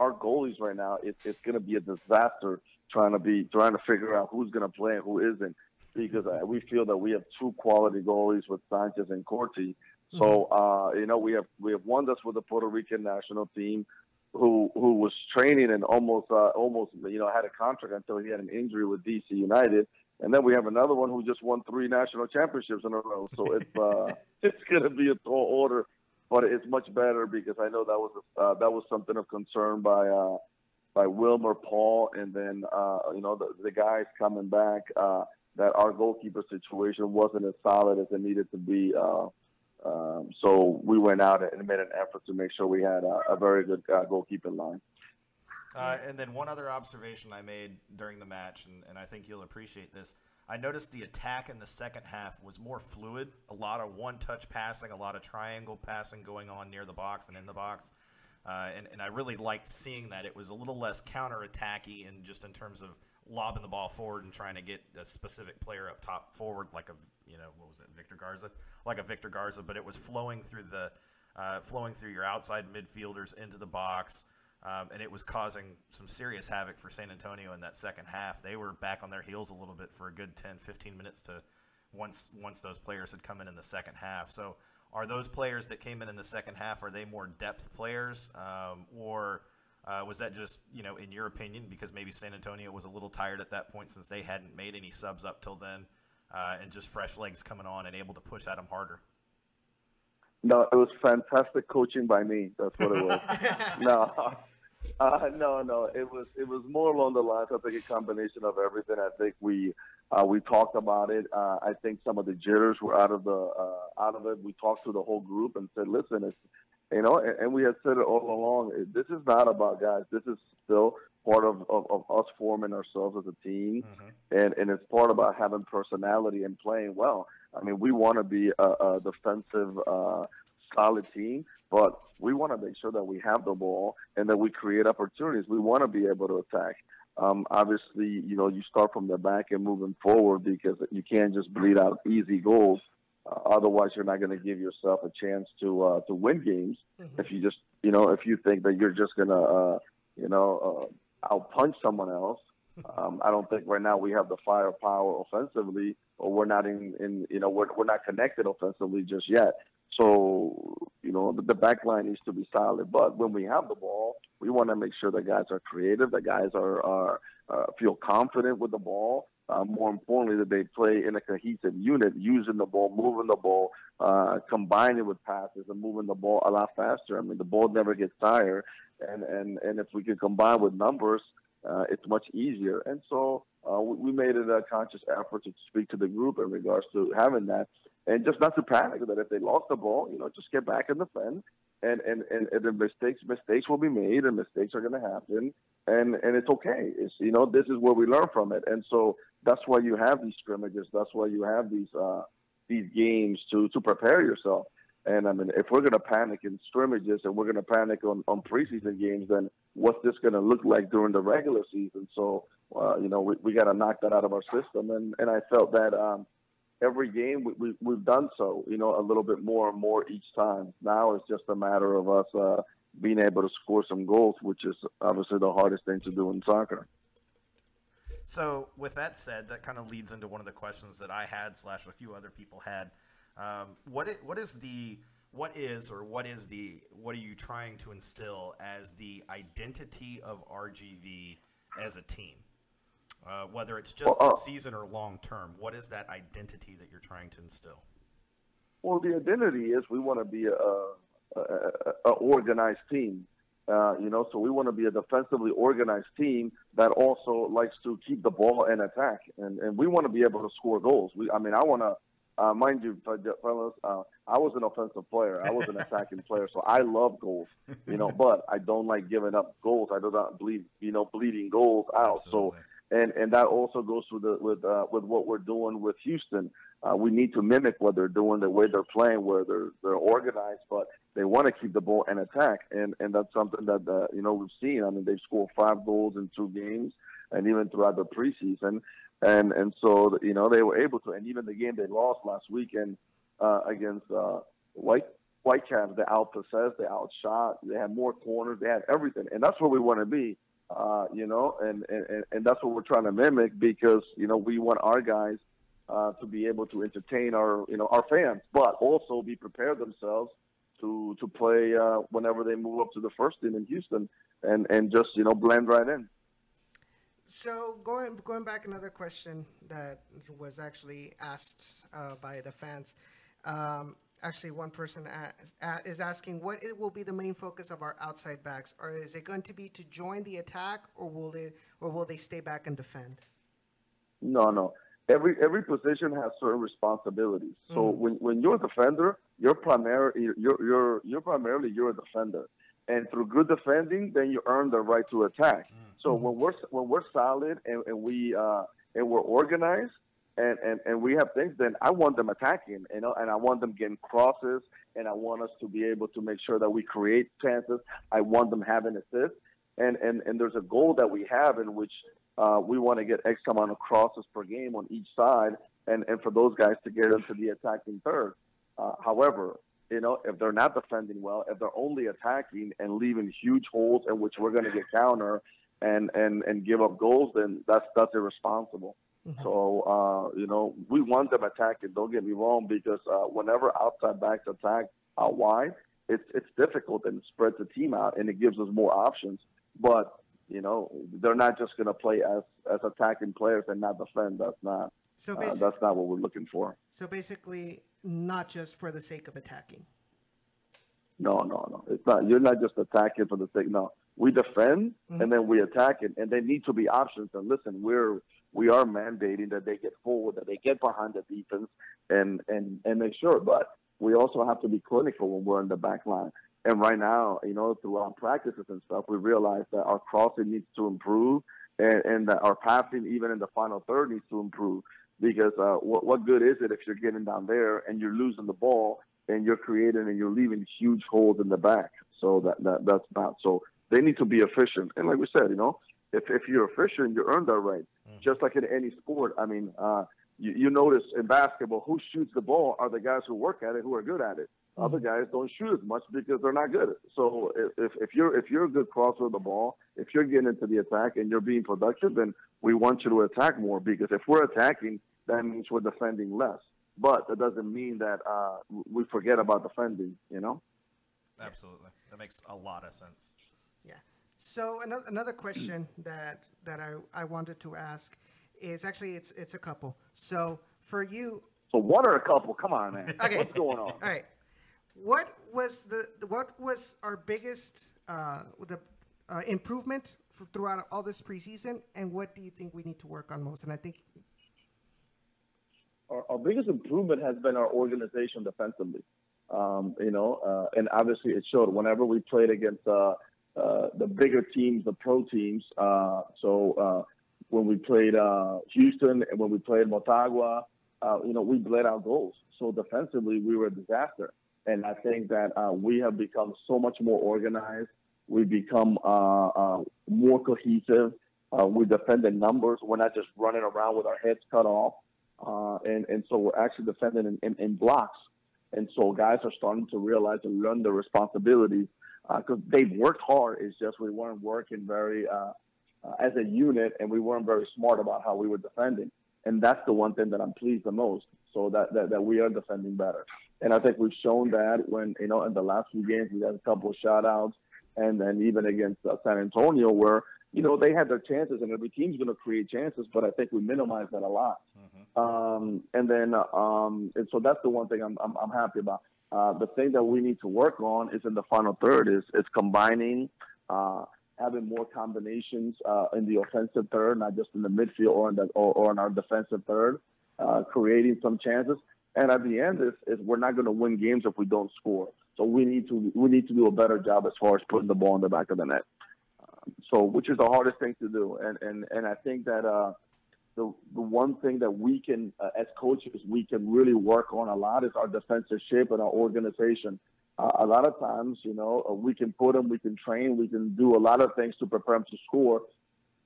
our goalies right now, it, it's going to be a disaster trying to be trying to figure out who's going to play and who isn't because uh, we feel that we have two quality goalies with Sanchez and Corti. So mm-hmm. uh, you know we have we have one that's with the Puerto Rican national team, who who was training and almost uh, almost you know had a contract until he had an injury with DC United, and then we have another one who just won three national championships in a row. So it's uh, it's going to be a tall order, but it's much better because I know that was uh, that was something of concern by uh, by Wilmer Paul, and then uh, you know the, the guys coming back. Uh, that our goalkeeper situation wasn't as solid as it needed to be. Uh, um, so we went out and made an effort to make sure we had a, a very good uh, goalkeeping line. Uh, and then one other observation I made during the match, and, and I think you'll appreciate this. I noticed the attack in the second half was more fluid. A lot of one-touch passing, a lot of triangle passing going on near the box and in the box. Uh, and, and I really liked seeing that. It was a little less counter-attacky and just in terms of lobbing the ball forward and trying to get a specific player up top forward, like a you know what was it, Victor Garza, like a Victor Garza. But it was flowing through the uh, flowing through your outside midfielders into the box. Um, and it was causing some serious havoc for San Antonio in that second half. They were back on their heels a little bit for a good 10, 15 minutes to once once those players had come in in the second half. So are those players that came in in the second half are they more depth players um, or uh, was that just you know in your opinion because maybe San Antonio was a little tired at that point since they hadn't made any subs up till then uh, and just fresh legs coming on and able to push at them harder? No, it was fantastic coaching by me. That's what it was. no, uh, no, no. It was it was more along the lines. I think a combination of everything. I think we uh, we talked about it. Uh, I think some of the jitters were out of the uh, out of it. We talked to the whole group and said, "Listen, it's you know," and, and we had said it all along. This is not about guys. This is still part of, of, of us forming ourselves as a team, mm-hmm. and and it's part about having personality and playing well. I mean, we want to be a, a defensive, uh, solid team, but we want to make sure that we have the ball and that we create opportunities. We want to be able to attack. Um, obviously, you know, you start from the back and moving forward because you can't just bleed out easy goals. Uh, otherwise, you're not going to give yourself a chance to uh, to win games mm-hmm. if you just, you know, if you think that you're just going to, uh, you know, uh, outpunch someone else. Um, I don't think right now we have the firepower offensively, or we're not in, in you know, we're, we're not connected offensively just yet. So, you know, the, the back line needs to be solid. But when we have the ball, we want to make sure that guys are creative, that guys are, are uh, feel confident with the ball. Uh, more importantly, that they play in a cohesive unit, using the ball, moving the ball, uh, combining with passes and moving the ball a lot faster. I mean, the ball never gets tired, and and and if we can combine with numbers, uh, it's much easier. And so uh, we, we made it a conscious effort to speak to the group in regards to having that, and just not to panic. That if they lost the ball, you know, just get back and defend. And, and, and, and the mistakes mistakes will be made and mistakes are going to happen and and it's okay it's you know this is where we learn from it and so that's why you have these scrimmages that's why you have these uh these games to to prepare yourself and I mean, if we're going to panic in scrimmages and we're going to panic on, on preseason games, then what's this going to look like during the regular season? So, uh, you know, we, we got to knock that out of our system. And, and I felt that um, every game we, we, we've done so, you know, a little bit more and more each time. Now it's just a matter of us uh, being able to score some goals, which is obviously the hardest thing to do in soccer. So, with that said, that kind of leads into one of the questions that I had slash a few other people had um, what is, what is the what is or what is the what are you trying to instill as the identity of RGV as a team? Uh, whether it's just well, uh, season or long term, what is that identity that you're trying to instill? Well, the identity is we want to be a, a, a, a organized team. Uh, you know, so we want to be a defensively organized team that also likes to keep the ball and attack, and and we want to be able to score goals. We, I mean, I want to uh, mind you, fellas, uh, I was an offensive player. I was an attacking player, so I love goals, you know. But I don't like giving up goals. I do not believe, you know, bleeding goals out. Absolutely. So, and and that also goes with the with uh, with what we're doing with Houston. Uh, we need to mimic what they're doing, the way they're playing, where they're they're organized, but they want to keep the ball and attack, and and that's something that uh, you know we've seen. I mean, they've scored five goals in two games, and even throughout the preseason. And and so you know they were able to, and even the game they lost last weekend uh, against uh, White Whitecaps, they outpossessed, they outshot, they had more corners, they had everything, and that's where we want to be, uh, you know, and, and and that's what we're trying to mimic because you know we want our guys uh, to be able to entertain our you know our fans, but also be prepared themselves to to play uh, whenever they move up to the first team in Houston, and and just you know blend right in. So going going back, another question that was actually asked uh, by the fans. Um, actually, one person is asking what it will be the main focus of our outside backs, or is it going to be to join the attack, or will they or will they stay back and defend? No, no. Every every position has certain responsibilities. So mm-hmm. when, when you're a defender, you're primary you're you're you're primarily you're a defender and through good defending, then you earn the right to attack. Mm. So when we're when we're solid and, and we uh, and we're organized and, and, and we have things, then I want them attacking, you know, and I want them getting crosses, and I want us to be able to make sure that we create chances. I want them having assists, and and and there's a goal that we have in which uh, we want to get X amount of crosses per game on each side, and and for those guys to get into the attacking third. Uh, however, you know, if they're not defending well, if they're only attacking and leaving huge holes in which we're going to get counter and and and give up goals, then that's that's irresponsible. Mm-hmm. So uh, you know, we want them attacking. Don't get me wrong, because uh, whenever outside backs attack out wide, it's it's difficult and it spreads the team out and it gives us more options. But you know, they're not just going to play as as attacking players and not defend. That's not. So uh, that's not what we're looking for. So basically, not just for the sake of attacking. No, no, no. It's not. You're not just attacking for the sake. No, we defend mm-hmm. and then we attack it, and they need to be options. And listen, we're we are mandating that they get forward, that they get behind the defense, and and and make sure. But we also have to be clinical when we're in the back line. And right now, you know, through our practices and stuff, we realize that our crossing needs to improve, and, and that our passing, even in the final third, needs to improve because uh, what, what good is it if you're getting down there and you're losing the ball and you're creating and you're leaving huge holes in the back? So that, that that's not so. They need to be efficient, and like we said, you know, if if you're efficient, you earn that right. Mm. Just like in any sport, I mean, uh, you, you notice in basketball, who shoots the ball are the guys who work at it, who are good at it. Other guys don't shoot as much because they're not good. So if, if you're if you're a good crosser of the ball, if you're getting into the attack and you're being productive, then we want you to attack more because if we're attacking, that means we're defending less. But that doesn't mean that uh, we forget about defending, you know? Absolutely. That makes a lot of sense. Yeah. So another, another question that, that I, I wanted to ask is actually it's it's a couple. So for you, So one or a couple? Come on, man. Okay. What's going on? all right, what was the what was our biggest uh, the uh, improvement f- throughout all this preseason, and what do you think we need to work on most? And I think our, our biggest improvement has been our organization defensively. Um, you know, uh, and obviously it showed whenever we played against uh, uh, the bigger teams, the pro teams. Uh, so uh, when we played Houston and when we played Motagua, you know, we bled out goals. So defensively, we were a disaster. And I think that uh, we have become so much more organized. We've become uh, uh, more cohesive. Uh, we defend in numbers. We're not just running around with our heads cut off. Uh, and, and so we're actually defending in, in, in blocks. And so guys are starting to realize and learn the responsibilities because they've worked hard. It's just we weren't working very uh, uh, as a unit, and we weren't very smart about how we were defending. And that's the one thing that I'm pleased the most. So that, that, that we are defending better. And I think we've shown that when you know in the last few games we had a couple of shout outs, and then even against uh, San Antonio where you know they had their chances, and every team's going to create chances, but I think we minimized that a lot. Um, and then, um, and so that's the one thing I'm, I'm, I'm happy about. Uh, the thing that we need to work on is in the final third is, is combining, uh, having more combinations, uh, in the offensive third, not just in the midfield or in the, or, or in our defensive third, uh, creating some chances. And at the end is, is we're not going to win games if we don't score. So we need to, we need to do a better job as far as putting the ball in the back of the net. Um, so, which is the hardest thing to do. And, and, and I think that, uh, the the one thing that we can, uh, as coaches, we can really work on a lot is our defensive shape and our organization. Uh, a lot of times, you know, we can put them, we can train, we can do a lot of things to prepare them to score.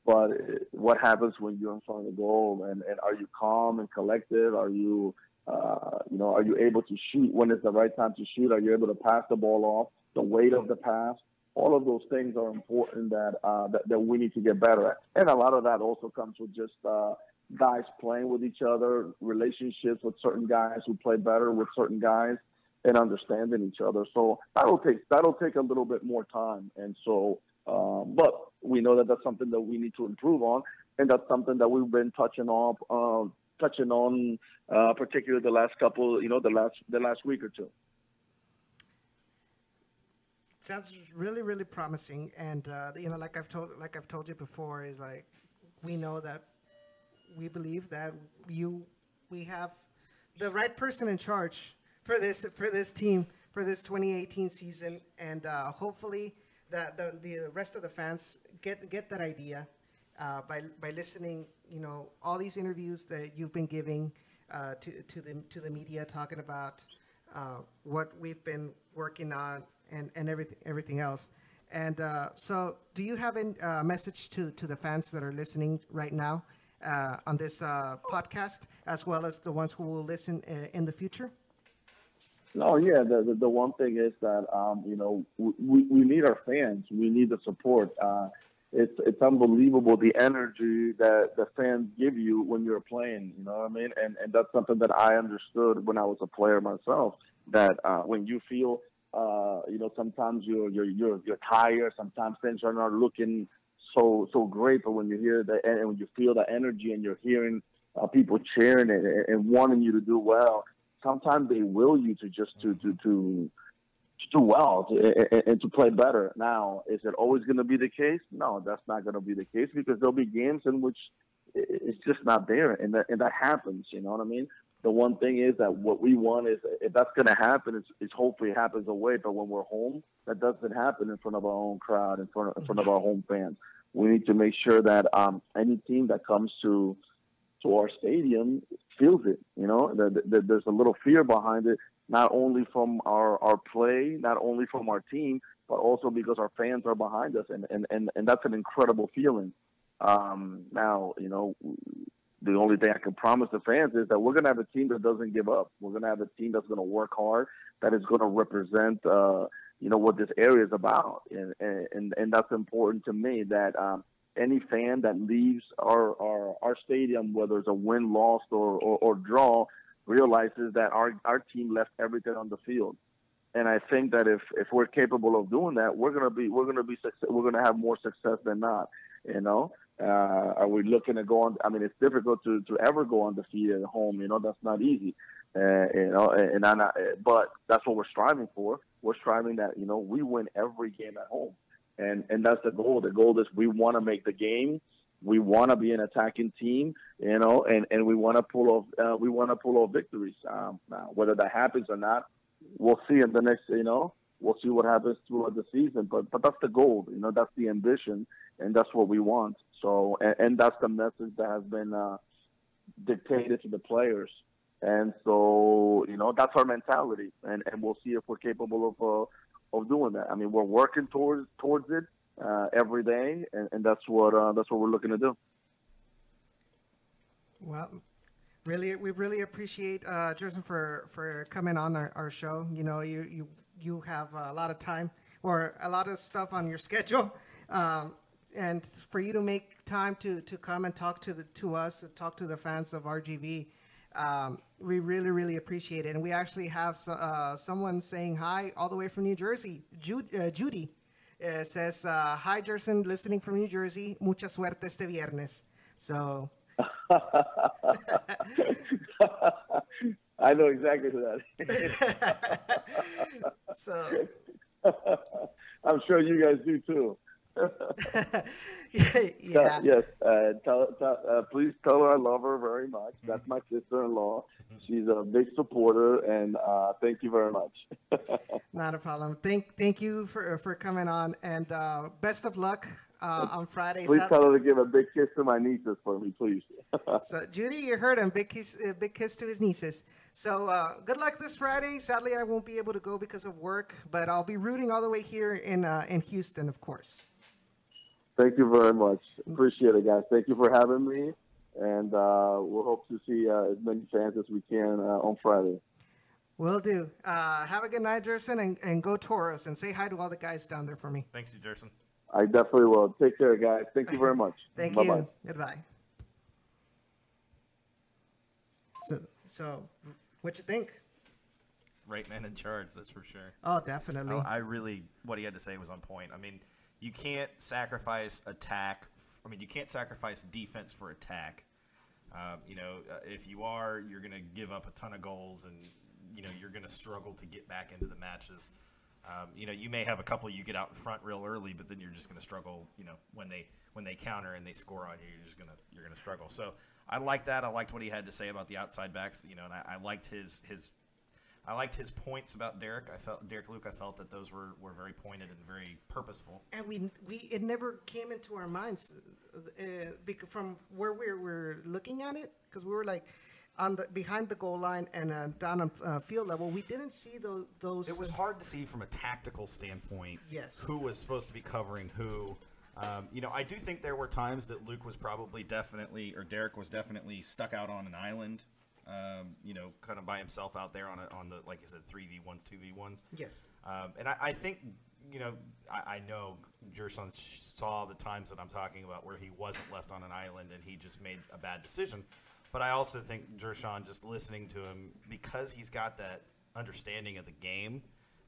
But what happens when you're in front of the goal? And, and are you calm and collected? Are you, uh, you know, are you able to shoot when it's the right time to shoot? Are you able to pass the ball off? The weight of the pass all of those things are important that, uh, that that we need to get better at. And a lot of that also comes with just uh, guys playing with each other, relationships with certain guys who play better with certain guys, and understanding each other. So that'll take that'll take a little bit more time. And so, um, but we know that that's something that we need to improve on, and that's something that we've been touching on. Uh, touching on uh, particularly the last couple you know the last the last week or two sounds really really promising and uh, you know like i've told like i've told you before is like we know that we believe that you we have the right person in charge for this for this team for this 2018 season and uh, hopefully that the, the rest of the fans get get that idea uh, by by listening you know all these interviews that you've been giving uh, to to the to the media talking about uh, what we've been working on and, and everything everything else. And uh, so, do you have a uh, message to, to the fans that are listening right now uh, on this podcast, as well as the ones who will listen in the future? No, yeah. The, the, the one thing is that um, you know we, we need our fans. We need the support. Uh, it's it's unbelievable the energy that the fans give you when you're playing. You know what I mean? And and that's something that I understood when I was a player myself. That uh, when you feel uh, you know, sometimes you're you're you're you're tired. Sometimes things are not looking so so great. But when you hear the and when you feel the energy and you're hearing uh, people cheering and, and wanting you to do well, sometimes they will you to just to to to, to do well and, and to play better. Now, is it always going to be the case? No, that's not going to be the case because there'll be games in which it's just not there, and that and that happens. You know what I mean? the one thing is that what we want is if that's going to happen, it's, is hopefully it happens away. But when we're home, that doesn't happen in front of our own crowd, in front of, in front of our home fans. We need to make sure that um, any team that comes to to our stadium feels it. You know, that, that there's a little fear behind it, not only from our, our play, not only from our team, but also because our fans are behind us, and and and, and that's an incredible feeling. Um, now, you know, the only thing I can promise the fans is that we're going to have a team that doesn't give up. We're going to have a team that's going to work hard, that is going to represent, uh, you know, what this area is about, and and and that's important to me. That um, any fan that leaves our our, our stadium, whether it's a win, loss, or, or or draw, realizes that our our team left everything on the field. And I think that if, if we're capable of doing that, we're gonna be we're gonna be we're gonna have more success than not, you know. Uh, are we looking to go on? I mean, it's difficult to, to ever go on undefeated at home. You know, that's not easy. Uh, you know, and not, but that's what we're striving for. We're striving that you know we win every game at home, and and that's the goal. The goal is we want to make the game. We want to be an attacking team, you know, and, and we want to pull off uh, we want to pull off victories. Um, whether that happens or not, we'll see in the next, you know, we'll see what happens throughout the season. But but that's the goal, you know, that's the ambition, and that's what we want. So and, and that's the message that has been uh, dictated to the players. And so you know that's our mentality, and, and we'll see if we're capable of uh, of doing that. I mean, we're working towards towards it uh, every day, and, and that's what uh, that's what we're looking to do. Well, really, we really appreciate uh, Gerson for for coming on our, our show. You know, you you you have a lot of time or a lot of stuff on your schedule. Um, and for you to make time to, to come and talk to the to us, to talk to the fans of RGV, um, we really really appreciate it. And we actually have so, uh, someone saying hi all the way from New Jersey, uh, Judy. Uh, says, uh, Hi, Gerson, listening from New Jersey. Mucha suerte este viernes. So. I know exactly who that is. so. I'm sure you guys do too. yeah. yes. Uh, tell, tell, uh, please tell her I love her very much. That's my sister-in-law. She's a big supporter, and uh, thank you very much. Not a problem. Thank thank you for for coming on, and uh, best of luck uh, on Friday. Please tell her to give a big kiss to my nieces for me, please. so Judy, you heard him. Big kiss, uh, big kiss to his nieces. So uh, good luck this Friday. Sadly, I won't be able to go because of work, but I'll be rooting all the way here in uh, in Houston, of course. Thank you very much. Appreciate it, guys. Thank you for having me, and uh, we'll hope to see uh, as many fans as we can uh, on Friday. Will do. Uh, have a good night, Gerson, and, and go Toros, and say hi to all the guys down there for me. Thanks, you, Gerson. I definitely will. Take care, guys. Thank you very much. Thank Bye-bye. you. Goodbye. So, so, what you think? Right man in charge, that's for sure. Oh, definitely. I, I really, what he had to say was on point. I mean, you can't sacrifice attack. I mean, you can't sacrifice defense for attack. Um, you know, uh, if you are, you're going to give up a ton of goals, and you know you're going to struggle to get back into the matches. Um, you know, you may have a couple you get out in front real early, but then you're just going to struggle. You know, when they when they counter and they score on you, you're just gonna you're gonna struggle. So I like that. I liked what he had to say about the outside backs. You know, and I, I liked his his I liked his points about Derek. I felt Derek Luke. I felt that those were, were very pointed and very purposeful. And we we it never came into our minds uh, because from where we were looking at it because we were like on the behind the goal line and uh, down on uh, field level. We didn't see those those. It was hard to see from a tactical standpoint. Yes. Who was supposed to be covering who? Um, you know, I do think there were times that Luke was probably definitely, or Derek was definitely stuck out on an island um, you know, kind of by himself out there on a, on the like I said, three v ones, two v ones. Yes. Um, and I, I, think you know, I, I know Gerson saw the times that I'm talking about where he wasn't left on an island and he just made a bad decision. But I also think Gerson, just listening to him, because he's got that understanding of the game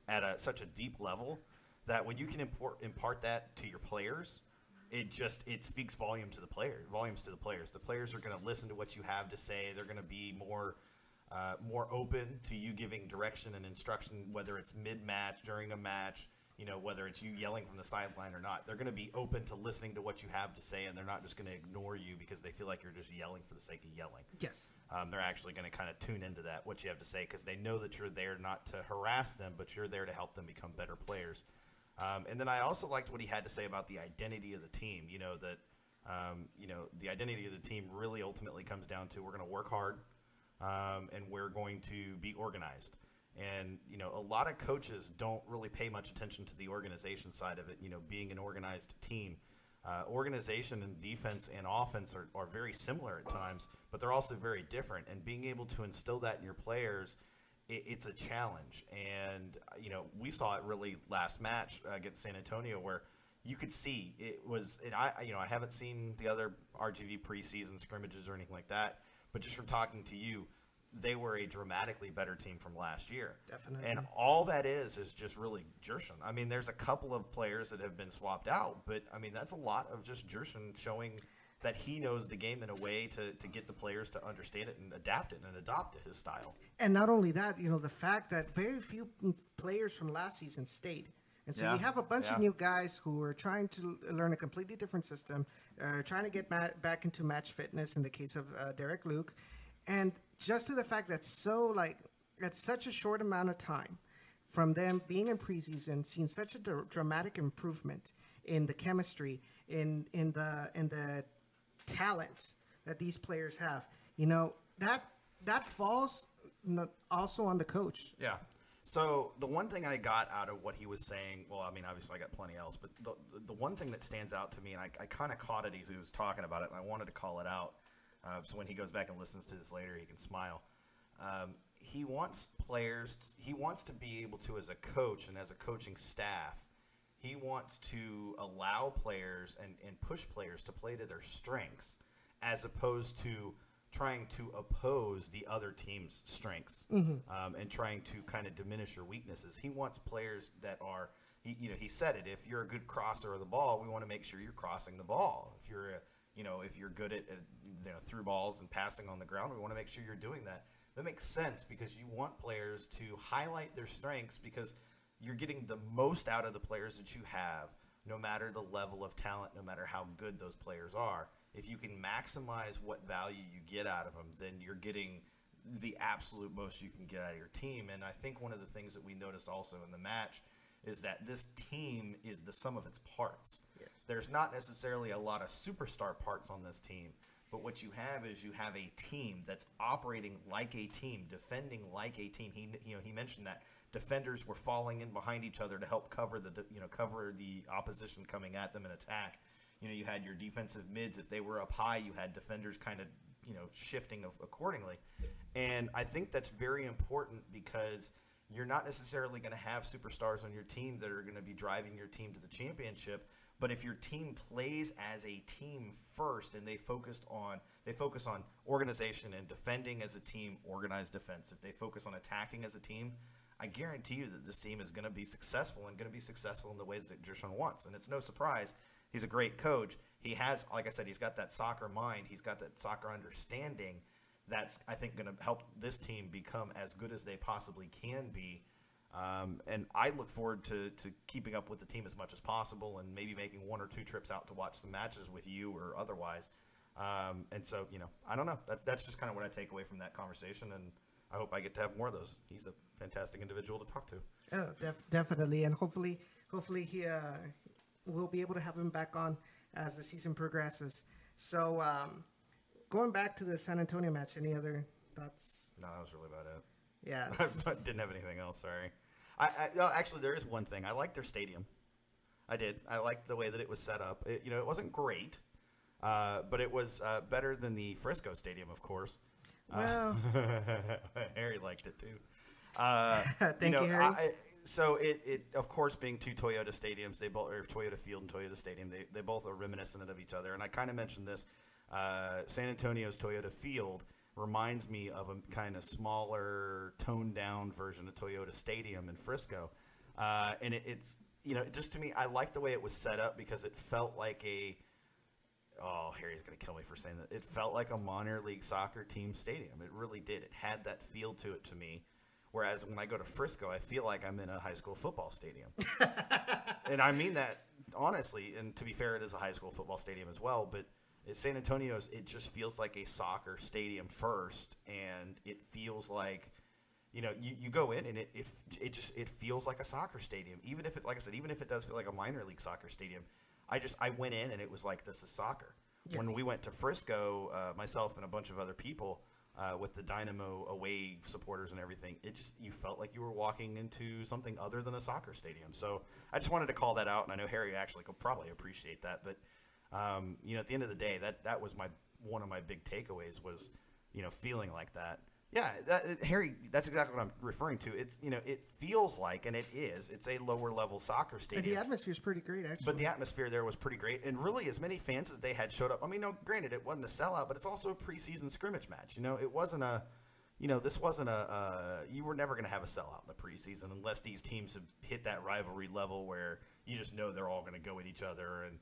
at a, such a deep level, that when you can import, impart that to your players, it just it speaks volume to the player volumes to the players. The players are going to listen to what you have to say. They're going to be more uh, more open to you giving direction and instruction whether it's mid-match during a match you know whether it's you yelling from the sideline or not. They're going to be open to listening to what you have to say and they're not just going to ignore you because they feel like you're just yelling for the sake of yelling. Yes. Um, they're actually going to kind of tune into that what you have to say because they know that you're there not to harass them but you're there to help them become better players um, and then I also liked what he had to say about the identity of the team. You know that um, you know the identity of the team really ultimately comes down to we're going to work hard um, and we're going to be organized. And you know a lot of coaches don't really pay much attention to the organization side of it. You know, being an organized team. Uh, organization and defense and offense are, are very similar at times, but they're also very different. And being able to instill that in your players it, it's a challenge. And uh, you know, we saw it really last match against San Antonio where you could see it was. And I, you know, I haven't seen the other RGV preseason scrimmages or anything like that, but just from talking to you, they were a dramatically better team from last year. Definitely. And all that is is just really Gerson. I mean, there's a couple of players that have been swapped out, but I mean that's a lot of just Gerson showing that he knows the game in a way to, to get the players to understand it and adapt it and adopt it, his style. And not only that, you know, the fact that very few players from last season stayed. And so Yeah, you have a bunch yeah. of new guys who are trying to learn a completely different system, uh, trying to get ma- back into match fitness in the case of uh, Derek Luke. And just to the fact that so, like, at such a short amount of time, from them being in preseason, seeing such a dr- dramatic improvement in the chemistry, in in the in the talent that these players have, you know that that falls also on the coach. Yeah. So the one thing I got out of what he was saying, well, I mean, obviously I got plenty else, but the, the one thing that stands out to me, and I, I kind of caught it as he was talking about it, and I wanted to call it out. Uh, so when he goes back and listens to this later, he can smile. Um, he wants players, he wants to be able to, as a coach and as a coaching staff, he wants to allow players and, and push players to play to their strengths as opposed to trying to oppose the other team's strengths um, and trying to kind of diminish your weaknesses. He wants players that are, he, you know, he said it. If you're a good crosser of the ball, we want to make sure you're crossing the ball. If you're, a, you know, if you're good at, uh, you know, through balls and passing on the ground, we want to make sure you're doing that. That makes sense because you want players to highlight their strengths because you're getting the most out of the players that you have, no matter the level of talent, no matter how good those players are. If you can maximize what value you get out of them, then you're getting the absolute most you can get out of your team. And I think one of the things that we noticed also in the match is that this team is the sum of its parts. There's not necessarily a lot of superstar parts on this team, but what you have is you have a team that's operating like a team, defending like a team. He you know he mentioned that defenders were falling in behind each other to help cover the you know cover the opposition coming at them in attack. You know you had your defensive mids if they were up high, you had defenders kind of you know shifting of- accordingly. And I think that's very important because you're not necessarily going to have superstars on your team that are going to be driving your team to the championship. But if your team plays as a team first and they focused on they focus on organization and defending as a team, organized defense. If they focus on attacking as a team, I guarantee you that this team is going to be successful and going to be successful in the ways that Gerson wants. And it's no surprise. He's a great coach. He has, like I said, he's got that soccer mind. He's got that soccer understanding. That's I think going to help this team become as good as they possibly can be. Um, and I look forward to, to keeping up with the team as much as possible and maybe making one or two trips out to watch some matches with you or otherwise. Um, and so, you know, I don't know. That's that's just kind of what I take away from that conversation, and I hope I get to have more of those. He's a fantastic individual to talk to. Oh, def- definitely, and hopefully, hopefully he uh, we'll be able to have him back on as the season progresses. So, um, going back to the San Antonio match, any other thoughts? No, that was really about it. Yeah, I didn't have anything else. Sorry. I, I no, actually there is one thing. I liked their stadium. I did. I liked the way that it was set up. It, you know, it wasn't great, uh, but it was uh, better than the Frisco Stadium, of course. Well, Harry liked it too. Uh, Thank you, Harry. I, so it, it, of course, being two Toyota stadiums, they both or Toyota Field and Toyota Stadium, they, they both are reminiscent of each other. And I kind of mentioned this. Uh, San Antonio's Toyota Field reminds me of a kind of smaller, toned down version of Toyota Stadium in Frisco. Uh, and it, it's you know just to me, I like the way it was set up because it felt like a oh, Harry's gonna kill me for saying that. It felt like a minor league soccer team stadium. It really did. It had that feel to it to me. Whereas when I go to Frisco, I feel like I'm in a high school football stadium. and I mean that honestly. And to be fair, it is a high school football stadium as well. But at San Antonio's, it just feels like a soccer stadium first, and it feels like you know, you, you go in and it, it it just it feels like a soccer stadium. Even if it like I said, even if it does feel like a minor league soccer stadium, I just I went in and it was like this is soccer. When we went to Frisco, uh, myself and a bunch of other people uh, with the Dynamo away supporters and everything, it just you felt like you were walking into something other than a soccer stadium. So I just wanted to call that out, and I know Harry actually could probably appreciate that. But um, you know, at the end of the day, that that was my one of my big takeaways was you know feeling like that. Yeah, that, uh, Harry, that's exactly what I'm referring to. It's you know, it feels like, and it is, it's a lower level soccer and stadium. the is pretty great, actually. But the atmosphere there was pretty great, and really, as many fans as they had showed up. I mean, no, granted, it wasn't a sellout, but it's also a preseason scrimmage match. You know, it wasn't a, you know, this wasn't a. Uh, you were never going to have a sellout in the preseason unless these teams have hit that rivalry level where you just know they're all going to go at each other, and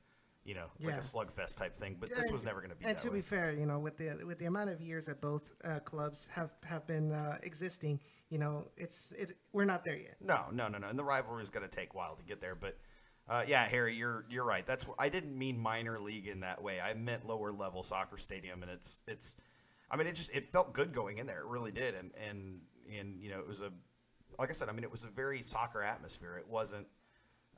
you know, like Yeah. a slugfest type thing. But this And- was never going to be. And to way. be fair, you know, with the with the amount of years that both uh, clubs have have been uh, existing, you know, it's it we're not there yet. No, no, no, no. And the rivalry is going to take a while to get there. But uh, yeah, Harry, you're you're right. That's I didn't mean minor league in that way. I meant lower level soccer stadium, and it's it's. I mean, it just it felt good going in there. It really did, and and and you know, it was a like I said. I mean, it was a very soccer atmosphere. It wasn't.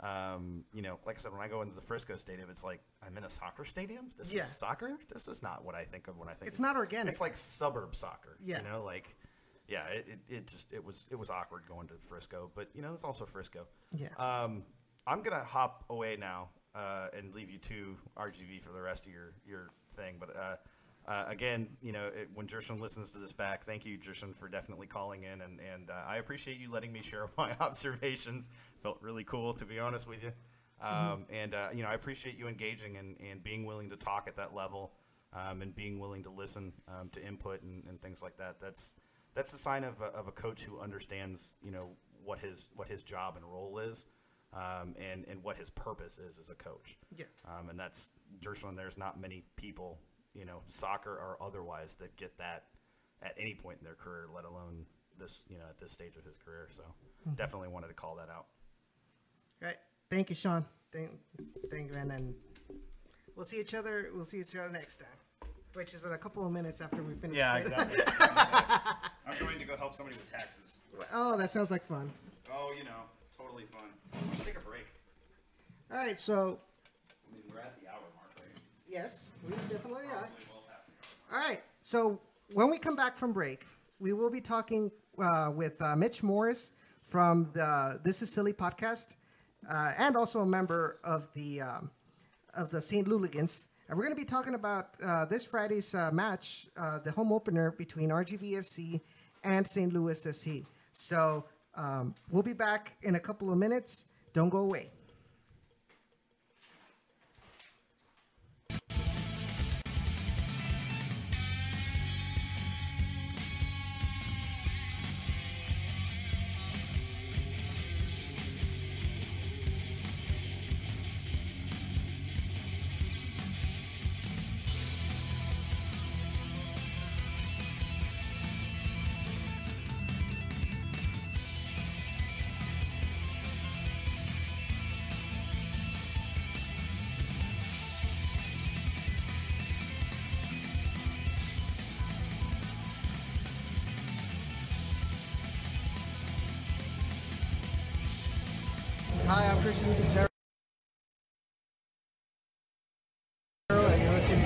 Um, you know, like I said, when I go into the Frisco Stadium, it's like I'm in a soccer stadium. This Yeah. is soccer. This is not what I think of when I think. It's not organic. It's like suburb soccer. Yeah. You know, like yeah, it, it, it just it was it was awkward going to Frisco, but you know it's also Frisco. Yeah. Um, I'm gonna hop away now uh, and leave you to RGV for the rest of your your thing. But uh, uh, again, you know, it, when Gerson listens to this back, thank you, Gerson, for definitely calling in, and and uh, I appreciate you letting me share my observations. Felt really cool, to be honest with you. Um, And uh, you know, I appreciate you engaging and, and being willing to talk at that level, um, and being willing to listen um, to input and, and things like that. That's that's a sign of a, of a coach who understands, you know, what his what his job and role is, um, and and what his purpose is as a coach. Yes. Um, and that's Dershowitz. There's not many people, you know, soccer or otherwise, that get that at any point in their career, let alone this, you know, at this stage of his career. So definitely wanted to call that out. All right. Thank you, Sean. Thank, thank you, man. And we'll see each other. We'll see each other next time, which is in a couple of minutes after we finish. Yeah, exactly. I'm going to go help somebody with taxes. Oh, that sounds like fun. Oh, you know, totally fun. Let's take a break. All right. So I mean, we're at the hour mark, right? yes, we definitely are. Well past the hour. All right. So when we come back from break, we will be talking uh, with uh, Mitch Morice from the This Is Silly podcast, uh, and also a member of the um, of the St. Louligans. And we're going to be talking about uh, this Friday's uh, match, uh, the home opener between RGVFC and St. Louis FC. So um, we'll be back in a couple of minutes. Don't go away.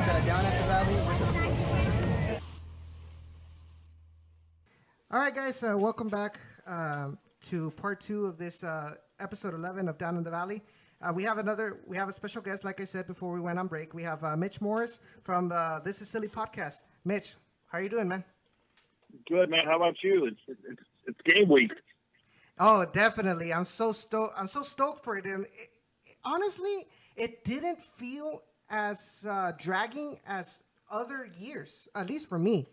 And you're listening to Down at the Valley with All right, guys, uh, welcome back um, to part two of this uh, episode 11 of Down in the Valley. Uh, we have another, we have a special guest, like I said before we went on break. We have uh, Mitch Morice from the This Is Silly podcast. Mitch, how are you doing, man? Good man. How about you? It's it's, it's game week. Oh, definitely. I'm so stoked. I'm so stoked for it. And it, it- honestly, it didn't feel as uh, dragging as other years, at least for me.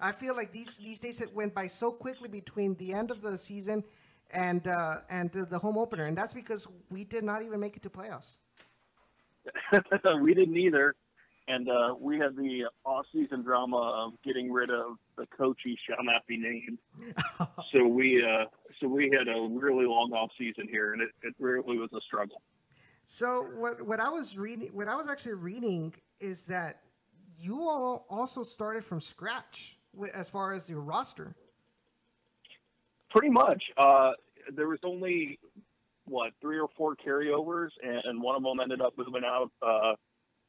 I feel like these these days it went by so quickly between the end of the season and uh, and the, home opener, and that's because we did not even make it to playoffs. we didn't either, and uh, we had the off-season drama of getting rid of the coach he shall not be named. so we uh, so we had a really long off-season here, and it, it really was a struggle. So what what I was reading, what I was actually reading is that you all also started from scratch as far as your roster. Pretty much. Uh, there was only what three or four carryovers, and, one of them ended up moving out. Uh,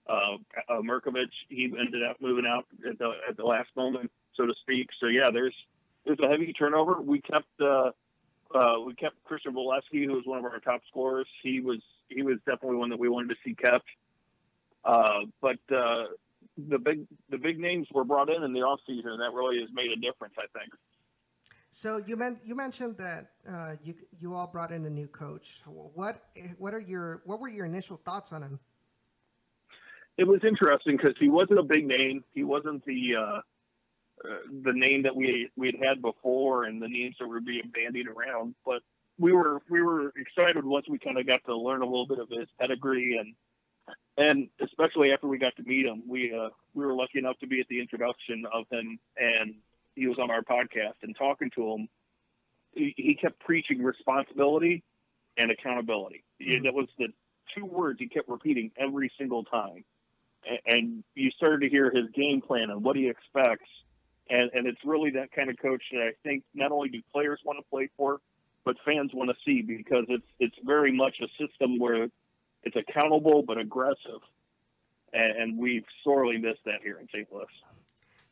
uh, uh, Merkovich, he ended up moving out at the at the last moment, so to speak. So yeah, there's there's a heavy turnover. We kept uh, uh, we kept Christian Volesky, who was one of our top scorers. He was he was definitely one that we wanted to see kept. Uh, but uh, the big the big names were brought in in the offseason, and that really has made a difference, I think. So you men- you mentioned that uh, you you all brought in a new coach. What what are your what were your initial thoughts on him? it was interesting because he wasn't a big name. He wasn't the uh, uh, the name that we we had had before, and the names that were being bandied around. But we were we were excited once we kind of got to learn a little bit of his pedigree and and especially after we got to meet him, we uh, we were lucky enough to be at the introduction of him, and he was on our podcast and talking to him. He, he kept preaching responsibility and accountability. Mm-hmm. That was the two words he kept repeating every single time, and, and you started to hear his game plan and what he expects. And, and it's really that kind of coach that I think not only do players want to play for, but fans want to see because it's it's very much a system where it's accountable but aggressive, and, and we've sorely missed that here in St. Louis.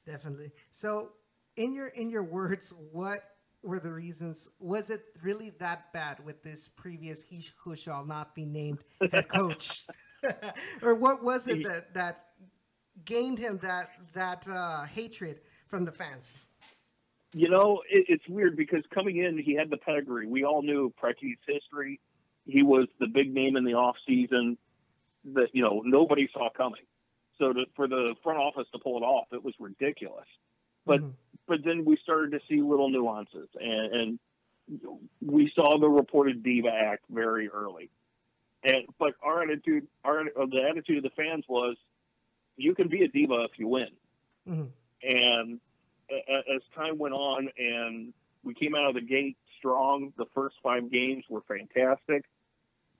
Definitely. So, in your in your words, what were the reasons? Was it really that bad with this previous he who shall not be named head coach, or what was it that that gained him that that uh, hatred from the fans? You know, it, it's weird because coming in, he had the pedigree. We all knew Preki's history he was the big name in the off season that you know nobody saw coming. So to, for the front office to pull it off, it was ridiculous. But mm-hmm. but then we started to see little nuances, and, and we saw the reported diva act very early. And but our attitude, our the attitude of the fans was, you can be a diva if you win. Mm-hmm. And as time went on, and we came out of the gate strong. The first five games were fantastic,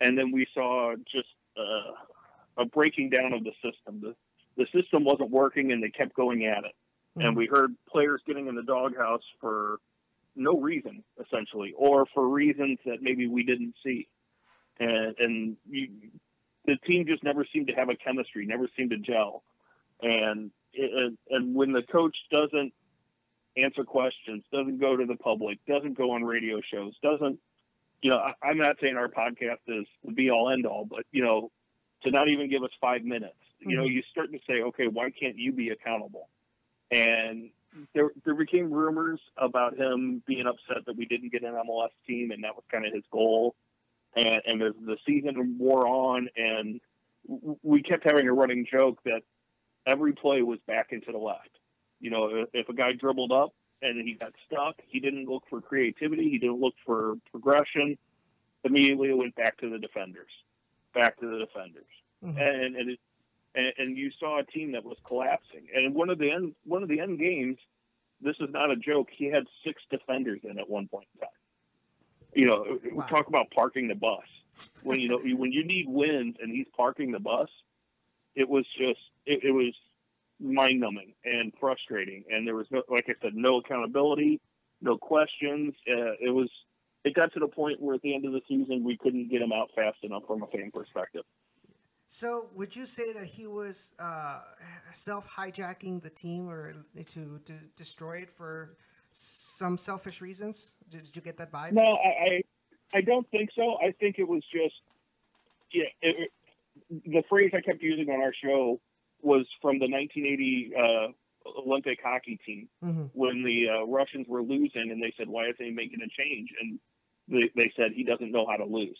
and then we saw just uh, a breaking down of the system. The the system wasn't working, and they kept going at it. Mm-hmm. And we heard players getting in the doghouse for no reason, essentially, or for reasons that maybe we didn't see. And, and you, the team just never seemed to have a chemistry, never seemed to gel. And it, and when the coach doesn't answer questions, doesn't go to the public, doesn't go on radio shows, doesn't, you know, I, am not saying our podcast is the be all end all, but, you know, to not even give us five minutes, mm-hmm. you know, mm-hmm. you start to say, okay, why can't you be accountable? And there, there became rumors about him being upset that we didn't get an MLS team, and that was kind of his goal. And, and as the season wore on, and we kept having a running joke that every play was back into the left you know, if a guy dribbled up and he got stuck, he didn't look for creativity. He didn't look for progression. Immediately, it went back to the defenders, back to the defenders, mm-hmm. and and, it, and and you saw a team that was collapsing. And one of the end one of the end games, this is not a joke. He had six defenders in at one point in time. You know, wow. talk about parking the bus. When you know when you need wins and he's parking the bus, it was just it, it was mind numbing and frustrating. And there was no, like I said, no accountability, no questions. Uh, it was, it got to the point where at the end of the season, we couldn't get him out fast enough from a fan perspective. So, would you say that he was uh, self hijacking the team or to, to destroy it for some selfish reasons? Did, did you get that vibe? No, I, I, I don't think so. I think it was just, yeah, it, the phrase I kept using on our show was from the 1980 uh, Olympic hockey team mm-hmm. when the uh, Russians were losing, and they said, "Why isn't he making a change?" And they, they said he doesn't know how to lose.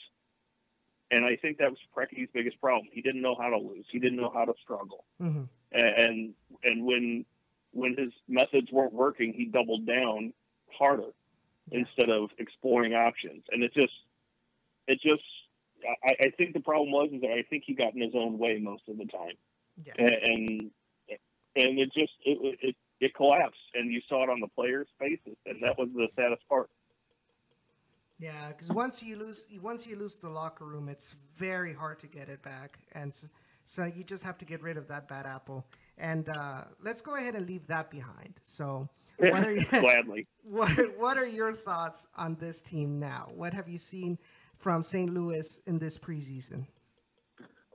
And I think that was Preki's biggest problem. He didn't know how to lose. He didn't know how to struggle. Mm-hmm. And and when when his methods weren't working, he doubled down harder yeah. instead of exploring options. And it just it just I, I think the problem was is that I think he got in his own way most of the time. Yeah. And and it just it, it it collapsed, and you saw it on the players' faces, and that was the saddest part. Yeah, because once you lose, once you lose the locker room, it's very hard to get it back, and so, so you just have to get rid of that bad apple. And uh, let's go ahead and leave that behind. So, what are you, gladly? What What are your thoughts on this team now? What have you seen from St. Louis in this preseason?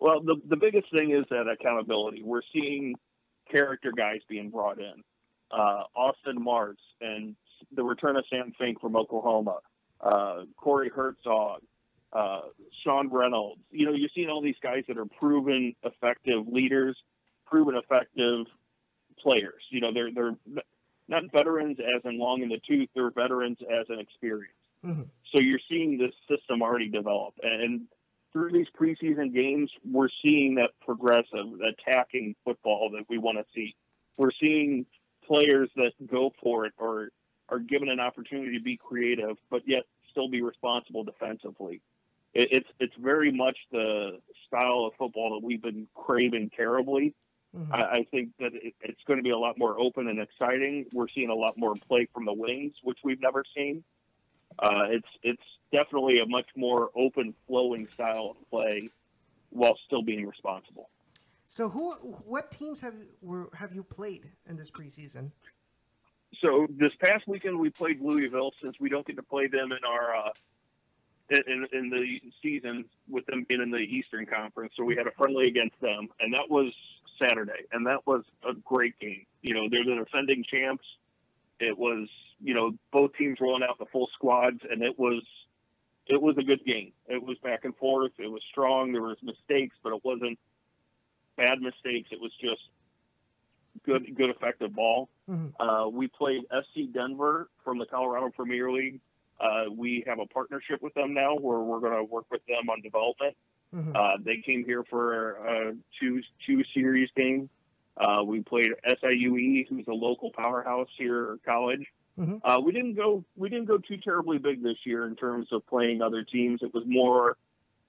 Well, the the biggest thing is that accountability. We're seeing character guys being brought in. Uh, Austin Martz and the return of Sam Fink from Oklahoma, uh, Corey Hertzog, uh, Sean Reynolds. You know, you're seeing all these guys that are proven effective leaders, proven effective players. You know, they're they're not veterans as in long in the tooth. They're veterans as in experience. Mm-hmm. So you're seeing this system already develop, and through these preseason games, we're seeing that progressive, attacking football that we want to see. We're seeing players that go for it or are given an opportunity to be creative, but yet still be responsible defensively. it, it's it's very much the style of football that we've been craving terribly. Mhm. I, I think that it, it's going to be a lot more open and exciting. We're seeing a lot more play from the wings, which we've never seen. Uh, it's it's definitely a much more open flowing style of play, while still being responsible. So who, what teams have were have you played in this preseason? So this past weekend we played Louisville since we don't get to play them in our uh, in in the season with them being in the Eastern Conference. So we had a friendly against them, and that was Saturday, and that was a great game. You know, they're the defending champs. It was you know both teams rolling out the full squads, and it was it was a good game. It was back and forth. It was strong. There was mistakes, but it wasn't bad mistakes. It was just good good effective ball. Mhm. Uh, we played FC Denver from the Colorado Premier League. Uh, we have a partnership with them now where we're going to work with them on development. Mhm. Uh, they came here for a two two series game. Uh, we played SIUE, who's a local powerhouse here at college. Mhm. Uh, we didn't go we didn't go too terribly big this year in terms of playing other teams. It was more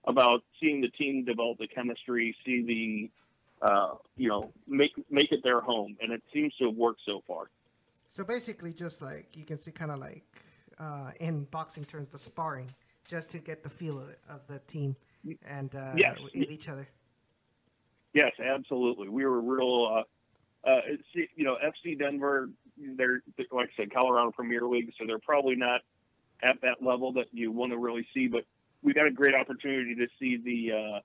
about seeing the team develop the chemistry, see the uh, you know make make it their home, and it seems to have worked so far. So basically, just like you can see, kind of like uh, in boxing terms, the sparring, just to get the feel of, it, of the team and uh, Yes. with each other. Yes, absolutely. We were real. Uh, uh, you know, FC Denver. They're like I said, Colorado Premier League, so they're probably not at that level that you want to really see. But we got a great opportunity to see the uh,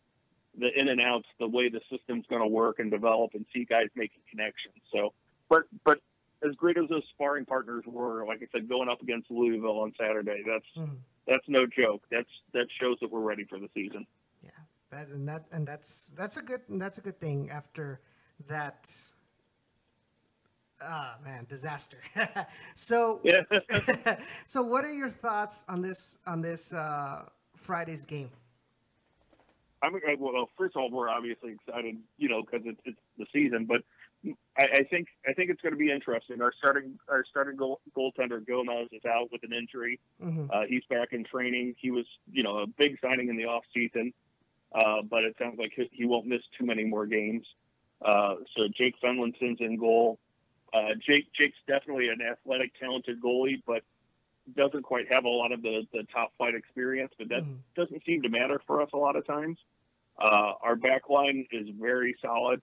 the in and outs, the way the system's going to work and develop, and see guys making connections. So, but but as great as those sparring partners were, like I said, going up against Louisville on Saturday, that's Mhm. that's no joke. That's that shows that we're ready for the season. Yeah, that and that and that's that's a good that's a good thing after that. Ah man, disaster. so so what are your thoughts on this on this uh, Friday's game? I'm well. First of all, we're obviously excited, you know, because it's, it's the season. But I, I think I think it's going to be interesting. Our starting our starting goal, goaltender Gomez is out with an injury. Mhm. Uh, he's back in training. He was, you know, a big signing in the off season, uh, but it sounds like he, he won't miss too many more games. Uh, so Jake Fenlason's in goal. Uh, Jake Jake's definitely an athletic, talented goalie, but doesn't quite have a lot of the, the top flight experience. But that Mhm. doesn't seem to matter for us a lot of times. Uh, our back line is very solid.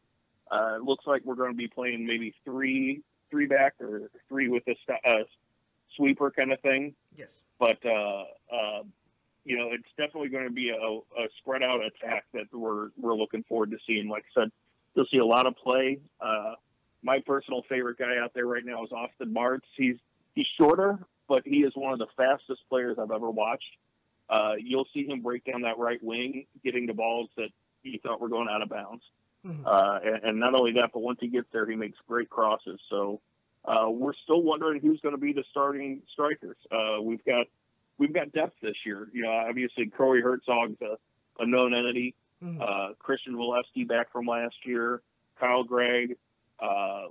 Uh, it looks like we're going to be playing maybe three three back or three with a st- uh, sweeper kind of thing Yes. but uh, uh, you know, it's definitely going to be a, a spread out attack that we're we're looking forward to seeing. Like I said, you'll see a lot of play. My personal favorite guy out there right now is Austin Martz. He's he's shorter, but he is one of the fastest players I've ever watched. Uh, you'll see him break down that right wing, getting the balls that he thought were going out of bounds. Mhm. Uh, and, and not only that, but once he gets there, he makes great crosses. So uh, we're still wondering who's going to be the starting strikers. Uh, we've got we've got depth this year. You know, obviously Corey Hertzog's a, a known entity. Mhm. Uh, Christian Volesky back from last year. Kyle Greig, uh,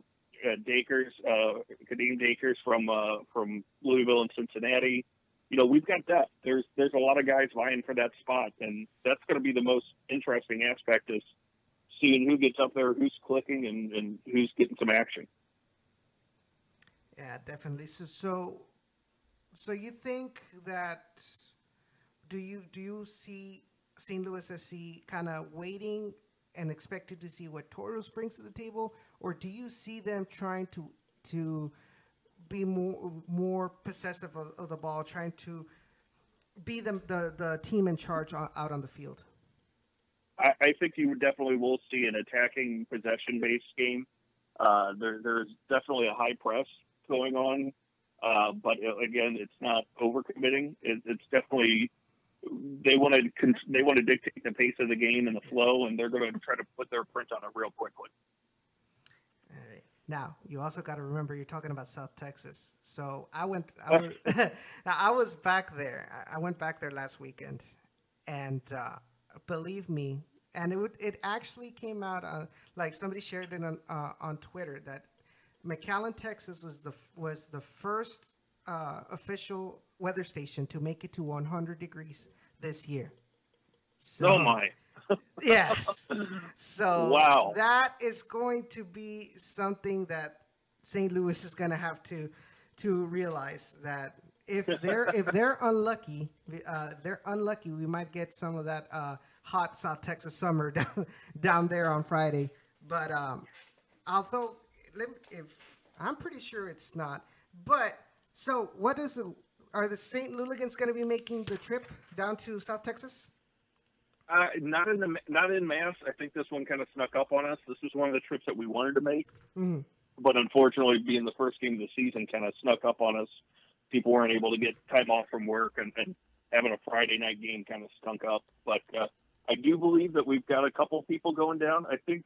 Dacres, uh, Kadeem Dacres from uh, from Louisville and Cincinnati. You know, we've got that. There's there's a lot of guys vying for that spot, and that's going to be the most interesting aspect is seeing who gets up there, who's clicking, and, and who's getting some action. Yeah, definitely. So, so, so you think that do you do you see St. Louis FC kind of waiting and expected to see what Toros brings to the table, or do you see them trying to to be more more possessive of, of the ball, trying to be the the, the team in charge on, out on the field? I, I think you definitely will see an attacking possession based game. Uh, there, there's definitely a high press going on, uh, but uh, again, it's not overcommitting. It, it's definitely they want to they want to dictate the pace of the game and the flow, and they're going to try to put their print on it real quickly. All right. Now you also got to remember you're talking about South Texas. So I went. I was, now I was back there. I I went back there last weekend, and uh, believe me, and it would, it actually came out on like somebody shared it on uh, on Twitter that McAllen, Texas was the was the first uh, official weather station to make it to 100 degrees this year. So, oh my! Yes. So Wow. that is going to be something that St. Louis is going to have to to realize that if they're if they're unlucky, uh, if they're unlucky, we might get some of that uh, hot South Texas summer down down there on Friday. But um, although let me, if I'm pretty sure it's not. But so what is the, are the St. Louligans going to be making the trip down to South Texas? Uh, not in the not in mass. I think this one kind of snuck up on us. This was one of the trips that we wanted to make, Mhm. but unfortunately, being the first game of the season, kind of snuck up on us. People weren't able to get time off from work, and, and having a Friday night game kind of stunk up. But uh, I do believe that we've got a couple people going down. I think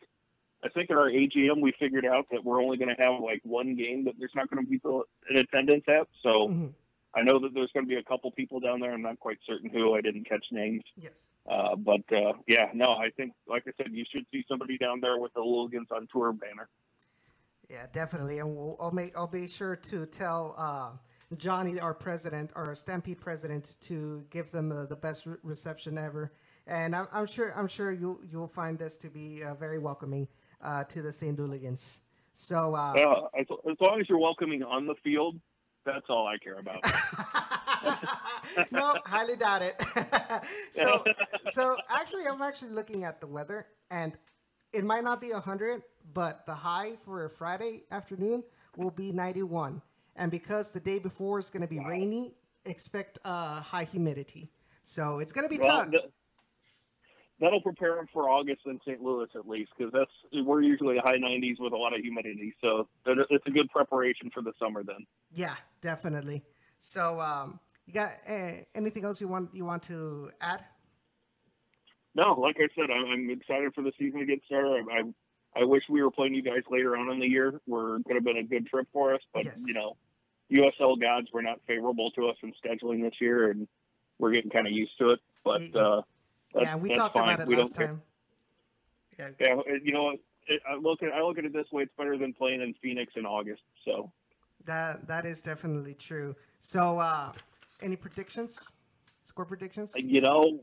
I think at our AGM we figured out that we're only going to have like one game that there's not going to be people in attendance at. So Mhm. I know that there's going to be a couple people down there. I'm not quite certain who. I didn't catch names. Yes. Uh, but uh, yeah, no, I think, like I said, you should see somebody down there with the Louligans on tour banner. Yeah, definitely, and we'll, I'll make I'll be sure to tell uh, Johnny, our president, our Stampede president, to give them uh, the best re- reception ever. And I'm, I'm sure I'm sure you you'll find this to be uh, very welcoming uh, to the St. Louligans. So uh, Uh, as, as long as you're welcoming on the field, that's all I care about. no, highly doubt it. so, so actually, I'm actually looking at the weather, and it might not be 100, but the high for Friday afternoon will be 91. And because the day before is going to be rainy, expect uh, high humidity. So it's going to be well, tough. th- that'll prepare them for August in St. Louis at least, because that's we're usually high 90s with a lot of humidity. So it's a good preparation for the summer then. yeah, definitely. So, um, you got uh, anything else you want you want to add? No, like I said, I'm, I'm excited for the season to get started. I, I, I wish we were playing you guys later on in the year. We're could have been a good trip for us, but Yes. you know, USL gods were not favorable to us in scheduling this year, and we're getting kind of used to it. But uh, yeah, we talked fine. about it we last time. Yeah, Yeah, you know, it, I look at I look at it this way: it's better than playing in Phoenix in August. So That that is definitely true. So, uh, any predictions? Score predictions? you know,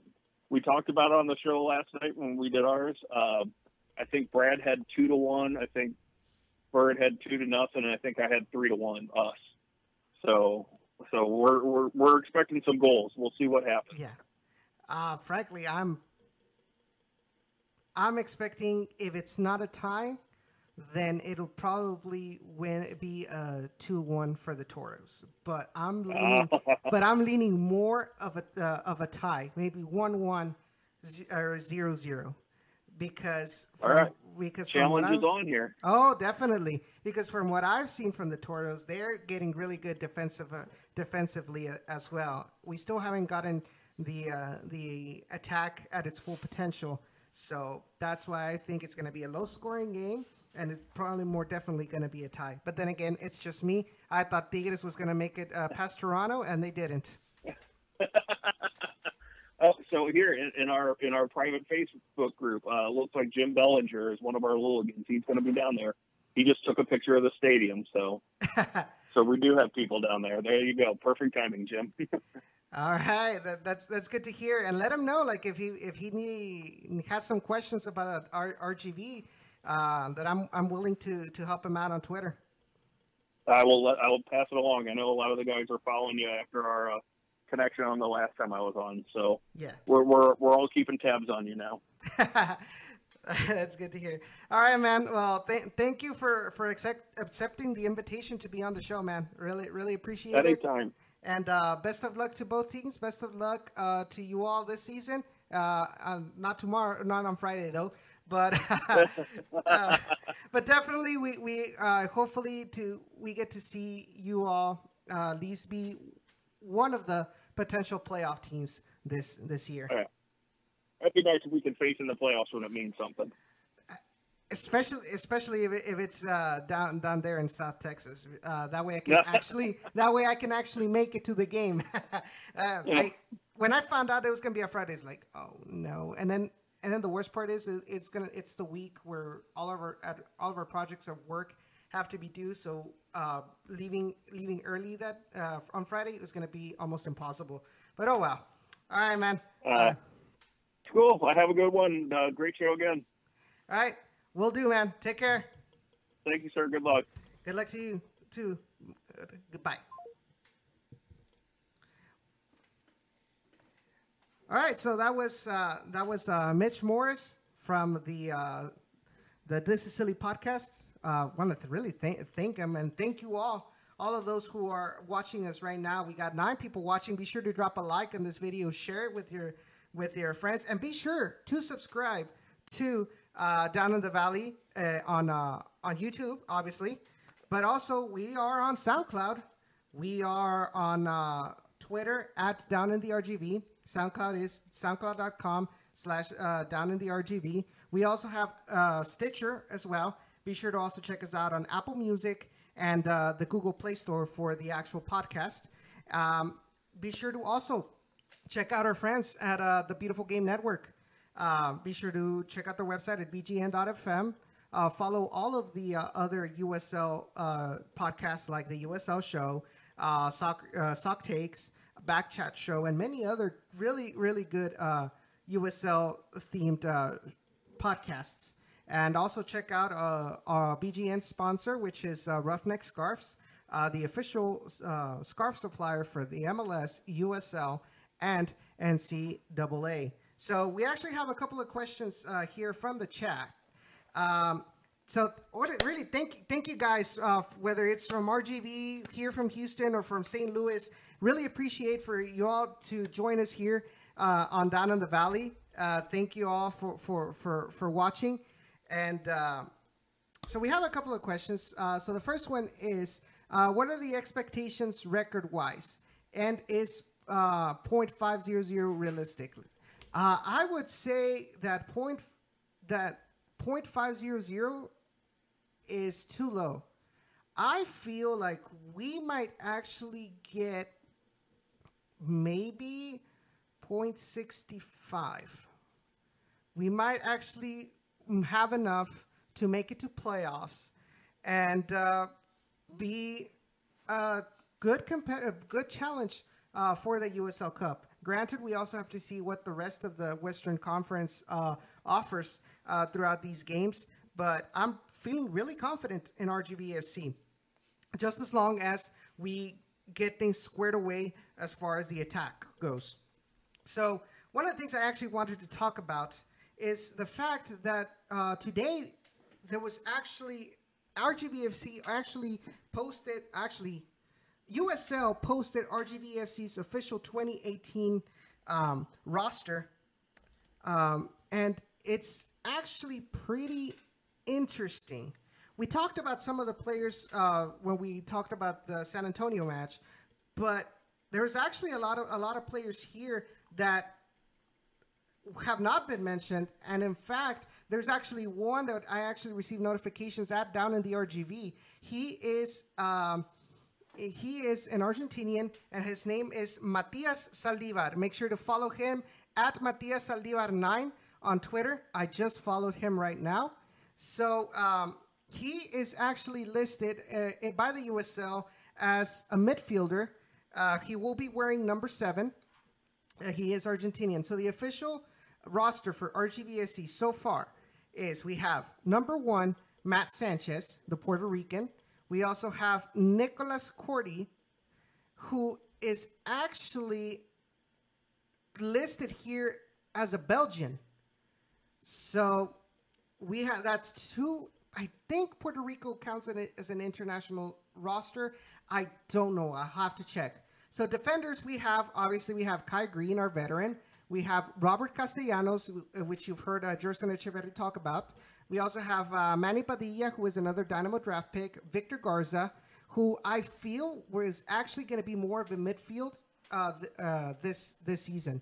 we talked about it on the show last night when we did ours. Uh, I think Brad had two to one. I think Bird had two to nothing, and I think I had three to one us. So, so we're we're we're expecting some goals. We'll see what happens. Yeah. Uh, frankly, I'm I'm expecting if it's not a tie, then it'll probably win be a two one for the Toros. But I'm leaning, but I'm leaning more of a uh, of a tie, maybe one one z- or zero zero, because from, right. because from what Challenge is on here. Oh, definitely. Because from what I've seen from the Toros, they're getting really good defensive uh, defensively uh, as well. We still haven't gotten the uh, the attack at its full potential, so that's why I think it's going to be a low scoring game, and it's probably more definitely going to be a tie. But then again, it's just me. I thought Tigres was going to make it uh, past Toronto, and they didn't. Oh, so here in, in our in our private Facebook group, uh, looks like Jim Bellinger is one of our Louligans. He's going to be down there. He just took a picture of the stadium, so so we do have people down there. There you go. Perfect timing, Jim. All right, that, that's that's good to hear, and let him know like if he if he need, has some questions about R, RGV, uh, that I'm I'm willing to to help him out on Twitter. I will let, I will pass it along. I know a lot of the guys are following you after our uh, connection on the last time I was on, so Yeah, we're we're we're all keeping tabs on you now. that's good to hear. All right, man. Well, th- thank you for for accept- accepting the invitation to be on the show, man. Really really appreciate it. Anytime. And uh, best of luck to both teams. Best of luck uh, to you all this season. Uh, uh, not tomorrow, not on Friday though. But uh, but definitely, we we uh, hopefully to we get to see you all at least be one of the potential playoff teams this this year. Yeah. That'd be nice if we can face in the playoffs when it means something. Especially especially if, it, if it's uh, down down there in South Texas. Uh, that way I can actually that way I can actually make it to the game. uh, I, when I found out it was gonna be a Friday, it's like oh no, and then and then the worst part is it's gonna it's the week where all of our at- all of our projects of work have to be due. So uh, leaving leaving early that uh, on Friday is gonna be almost impossible. But oh well. All right, man. Uh, cool. I have a good one. Uh, great show again. All right, we'll do, man. Take care. Thank you, sir. Good luck. Good luck to you too. Goodbye. All right, so that was uh, that was uh, Mitch Morice from the uh, the This Is Silly podcast. Uh, Want to really thank thank him and thank you all, all of those who are watching us right now. We got nine people watching. Be sure to drop a like on this video, share it with your with your friends, and be sure to subscribe to uh, Down in the Valley uh, on uh, on YouTube, obviously, but also we are on SoundCloud. We are on uh, Twitter at Down in the RGV. SoundCloud is soundcloud.com slash uh, Down in the RGV. We also have uh, Stitcher as well. Be sure to also check us out on Apple Music and the Google Play Store for the actual podcast. Um, be sure to also check out our friends at the Beautiful Game Network. Uh, be sure to check out their website at bgn.fm. Uh, follow all of the uh, other USL uh, podcasts like the USL Show, uh, Sock, uh, Sock Takes, Backchat Show, and many other really, really good uh, USL themed uh, podcasts. And also check out uh, our BGN sponsor, which is uh, Ruffneck Scarves, uh, the official uh, scarf supplier for the MLS, USL, and NCAA. So we actually have a couple of questions uh, here from the chat. Um, so what really thank thank you guys uh, whether it's from RGV here from Houston or from St. Louis. Really appreciate for you all to join us here uh, on Down in the Valley. Uh, thank you all for for for for watching, and uh, so we have a couple of questions. Uh, so the first one is, what are the expectations record wise, and is uh, 0.500 realistically? Uh, I would say that point that 0.500 is too low. I feel like we might actually get maybe 0.65. We might actually have enough to make it to playoffs and uh, be a good competitive, good challenge uh, for the USL Cup. Granted, we also have to see what the rest of the Western Conference uh, offers uh, throughout these games, but I'm feeling really confident in RGVFC. Just as long as we get things squared away as far as the attack goes. So, one of the things I actually wanted to talk about is the fact that uh, today there was actually RGVFC actually posted actually USL posted RGVFC's official 2018 um, roster, um, and it's actually pretty interesting. We talked about some of the players uh, when we talked about the San Antonio match, but there's actually a lot of a lot of players here that have not been mentioned. And in fact, there's actually one that I actually received notifications at down in the RGV. He is um, he is an Argentinian, and his name is Matias Saldivar. Make sure to follow him at Matias Saldivar nine on Twitter. I just followed him right now. So um, he is actually listed uh, by the USL as a midfielder. Uh, he will be wearing number seven. Uh, he is Argentinian. So the official roster for RGVFC so far is we have number one, Matt Sanchez, the Puerto Rican. We also have Nicholas Cordy, who is actually listed here as a Belgian. So we have that's two. I think Puerto Rico counts it as an international roster. I don't know. I have to check. So defenders, we have obviously we have Kai Green, our veteran. We have Robert Castellanos, which you've heard uh, Gerson Echeverry talk about. We also have uh, Manny Padilla, who is another Dynamo draft pick. Victor Garza, who I feel was actually going to be more of a midfield uh, th- uh, this this season.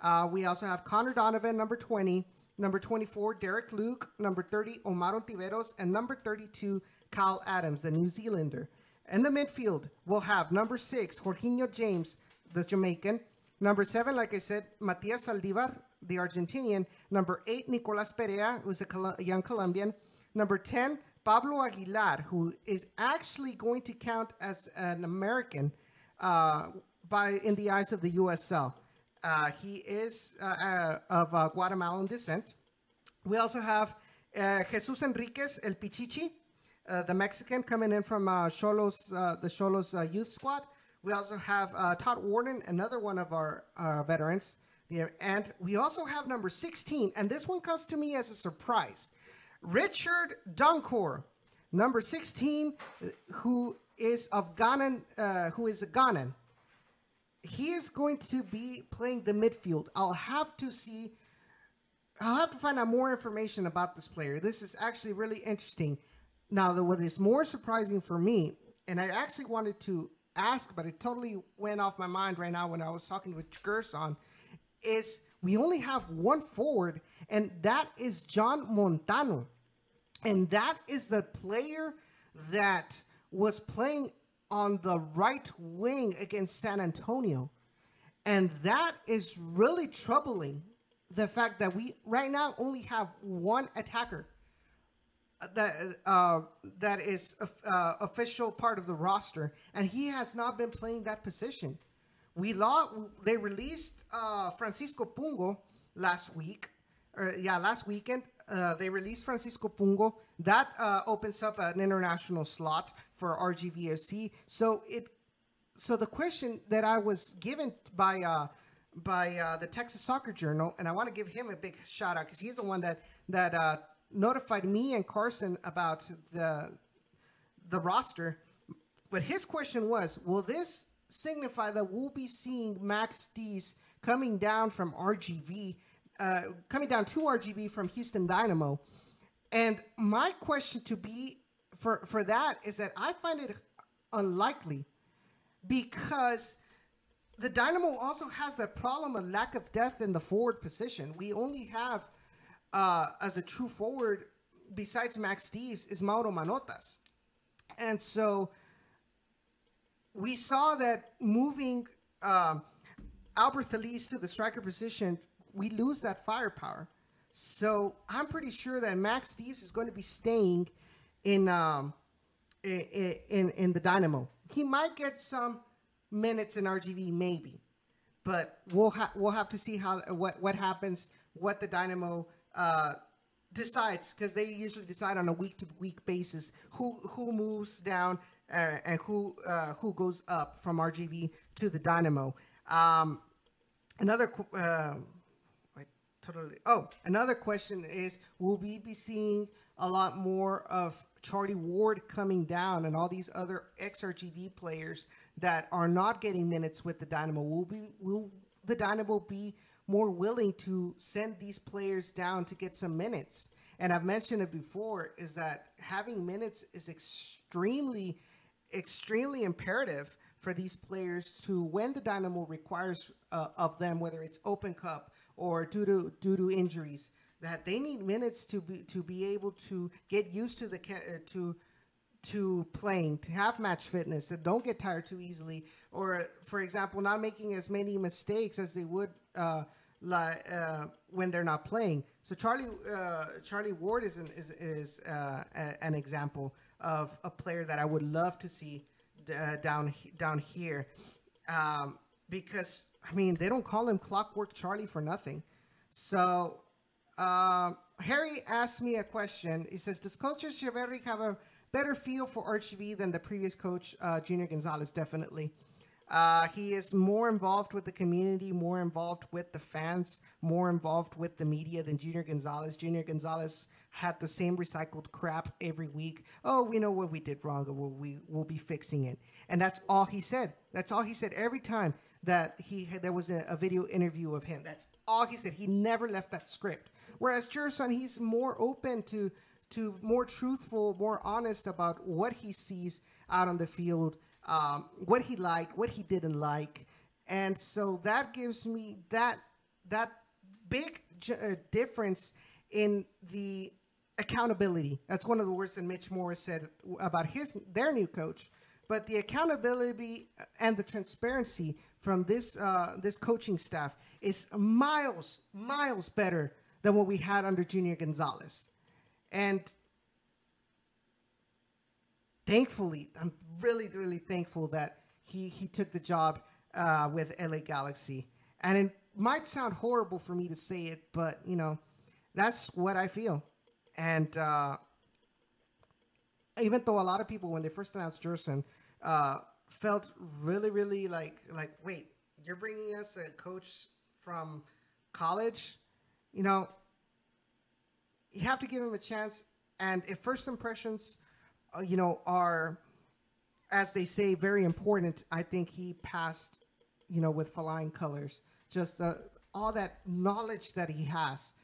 Uh, we also have Connor Donovan, number 20. Number 24, Derek Luke. Number 30, Omar Ontiveros. And number 32, Kyle Adams, the New Zealander. In the midfield, we'll have number 6, Jorginho James, the Jamaican. Number 7, like I said, Matias Saldivar, the Argentinian. Number 8, Nicolas Perea, who's a, Col- young Colombian. Number 10, Pablo Aguilar, who is actually going to count as an American uh, by in the eyes of the USL. Uh, he is uh, uh, of uh, Guatemalan descent. We also have uh, Jesus Enriquez, El Pichichi, the Mexican coming in from Xolos, the Xolos youth squad. We also have Todd Wharton, another one of our veterans. Yeah, and we also have number 16, and this one comes to me as a surprise. Richard Dunkor, number 16, uh, who is of Ghanan, uh, who is a Ghanan. He is going to be playing the midfield. I'll have to see I'll have to find out more information about this player. This is actually really interesting. Now, the, what is more surprising for me, and I actually wanted to ask, but it totally went off my mind right now when I was talking with Gerson, is we only have one forward, and that is John Montano. And that is the player that was playing on the right wing against San Antonio. And that is really troubling. The fact that we right now only have one attacker uh, that uh, that is uh, official part of the roster, and he has not been playing that position. We law they released uh, Francisco Pungo last week, or yeah, last weekend. Uh, they released Francisco Pungo. That uh, opens up an international slot for RGVFC. So it so the question that I was given by uh, by uh, the Texas Soccer Journal, and I want to give him a big shout out because he's the one that that uh, notified me and Carson about the the roster. But his question was, will this signify that we'll be seeing Mac Steeves coming down from RGV, uh, coming down to RGV from Houston Dynamo? And my question to be for for that is that I find it unlikely because the Dynamo also has that problem of lack of depth in the forward position. We only have uh, as a true forward besides Mac Steeves is Mauro Manotas, and so we saw that moving um, Alberth Elis to the striker position, we lose that firepower. So I'm pretty sure that Mac Steeves is going to be staying in um, in, in in the Dynamo. He might get some minutes in RGV, maybe, but we'll ha- we'll have to see how what what happens, what the Dynamo uh, decides, because they usually decide on a week to week basis who who moves down uh, and who uh, who goes up from RGV to the Dynamo. Um, another. Uh, totally. Oh, another question is: Will we be seeing a lot more of Charlie Ward coming down and all these other XRGV players that are not getting minutes with the Dynamo? Will be will the Dynamo be more willing to send these players down to get some minutes? And I've mentioned it before: is that having minutes is extremely, extremely imperative for these players to when the Dynamo requires uh, of them, whether it's Open Cup or due to due to injuries, that they need minutes to be to be able to get used to the uh, to to playing, to have match fitness, that don't get tired too easily, or for example, not making as many mistakes as they would uh, li- uh, when they're not playing. So Charlie uh, Charlie Ward is an, is, is uh, an example of a player that I would love to see uh, down down here, um, because I mean they don't call him Clockwork Charlie for nothing. So um, Harry asked me a question. He says, "Does Coach Echeverry have a better feel for RGV than the previous coach, uh, Junior Gonzalez?" Definitely. Uh, he is more involved with the community, more involved with the fans, more involved with the media than Junior Gonzalez. Junior Gonzalez had the same recycled crap every week. Oh, we know what we did wrong, we'll, we will be fixing it. And that's all he said. That's all he said every time that he had, there was a, a video interview of him. That's all he said. He never left that script. Whereas Gerson, he's more open to to more truthful, more honest about what he sees out on the field, um, what he liked, what he didn't like, and so that gives me that that big uh, difference in the accountability. That's one of the words that Mitch Morice said about his their new coach. But the accountability and the transparency from this uh, this coaching staff is miles miles better than what we had under Junior Gonzalez, and thankfully, I'm really really thankful that he he took the job uh, with LA Galaxy, and it might sound horrible for me to say it, but you know, that's what I feel. And uh, even though a lot of people, when they first announced Gerson, uh, felt really, really like, like, wait, you're bringing us a coach from college, you know, you have to give him a chance. And if first impressions, uh, you know, are, as they say, very important, I think he passed, you know, with flying colors. Just uh, all that knowledge that he has,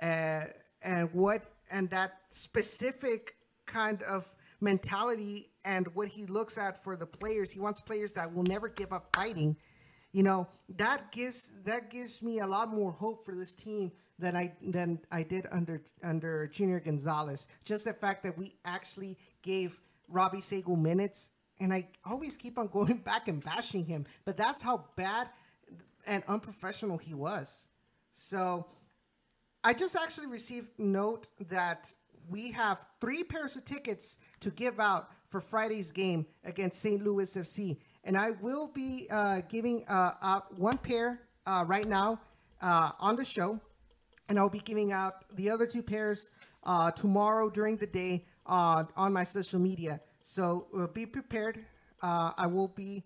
uh, and what, and that specific kind of mentality and what he looks at for the players. He wants players that will never give up fighting. You know, that gives that gives me a lot more hope for this team than I than I did under under Junior Gonzalez. Just the fact that we actually gave Robbie Sego minutes, and I always keep on going back and bashing him, but that's how bad and unprofessional he was. So I just actually received note that we have three pairs of tickets to give out for Friday's game against St. Louis FC. And I will be uh, giving uh, out one pair uh, right now uh, on the show. And I'll be giving out the other two pairs uh, tomorrow during the day uh, on my social media. So be prepared. Uh, I will be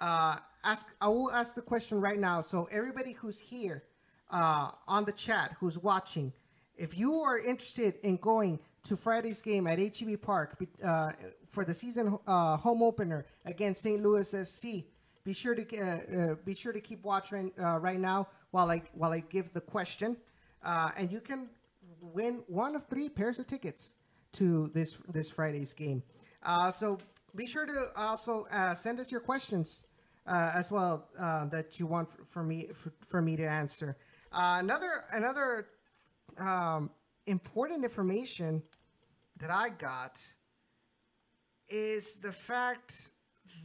ask. I will ask the question right now. So everybody who's here on the chat, who's watching, if you are interested in going to Friday's game at HEB Park uh, for the season uh, home opener against St. Louis FC, be sure to uh, uh, be sure to keep watching uh, right now while I while I give the question, uh, and you can win one of three pairs of tickets to this this Friday's game. Uh, so be sure to also uh, send us your questions uh, as well that you want for, for me for, for, me to answer. another another um, important information that I got is the fact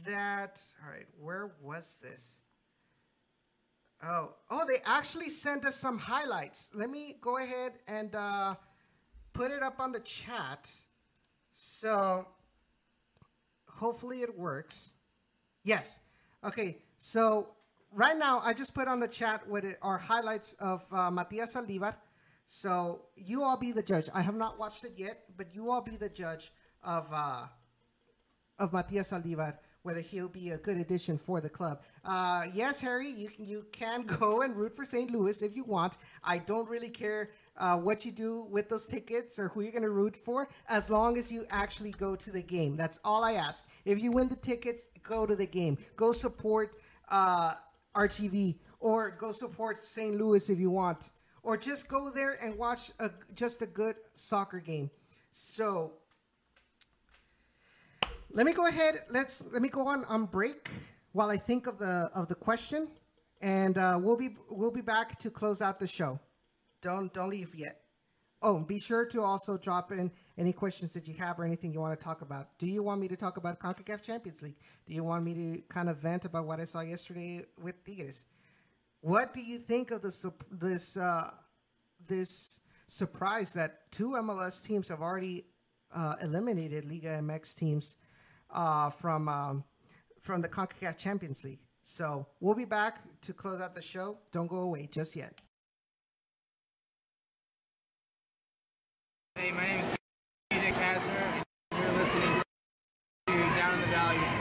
that all right, where was this? Oh, oh, they actually sent us some highlights. Let me go ahead and uh, put it up on the chat. So hopefully it works. Yes. Okay. So right now, I just put on the chat what it, are highlights of uh, Matias Saldivar so you all be the judge. I have not watched it yet, but you all be the judge of uh, of Matias Saldivar, whether he'll be a good addition for the club. Uh, yes, Harry, you you can go and root for St. Louis if you want. I don't really care uh, what you do with those tickets or who you're going to root for, as long as you actually go to the game. That's all I ask. If you win the tickets, go to the game. Go support uh, RGV or go support St. Louis if you want or just go there and watch a, just a good soccer game. So let me go ahead. Let's let me go on on break while I think of the of the question, and uh, we'll be we'll be back to close out the show. Don't don't leave yet. Oh, be sure to also drop in any questions that you have or anything you want to talk about. Do you want me to talk about CONCACAF Champions League? Do you want me to kind of vent about what I saw yesterday with Tigres? What do you think of this this uh, this surprise that two MLS teams have already uh, eliminated Liga MX teams uh, from um, from the Concacaf Champions League? So we'll be back to close out the show. Don't go away just yet. Hey, my name is TJ Kastner, and you're listening to Down in the Valley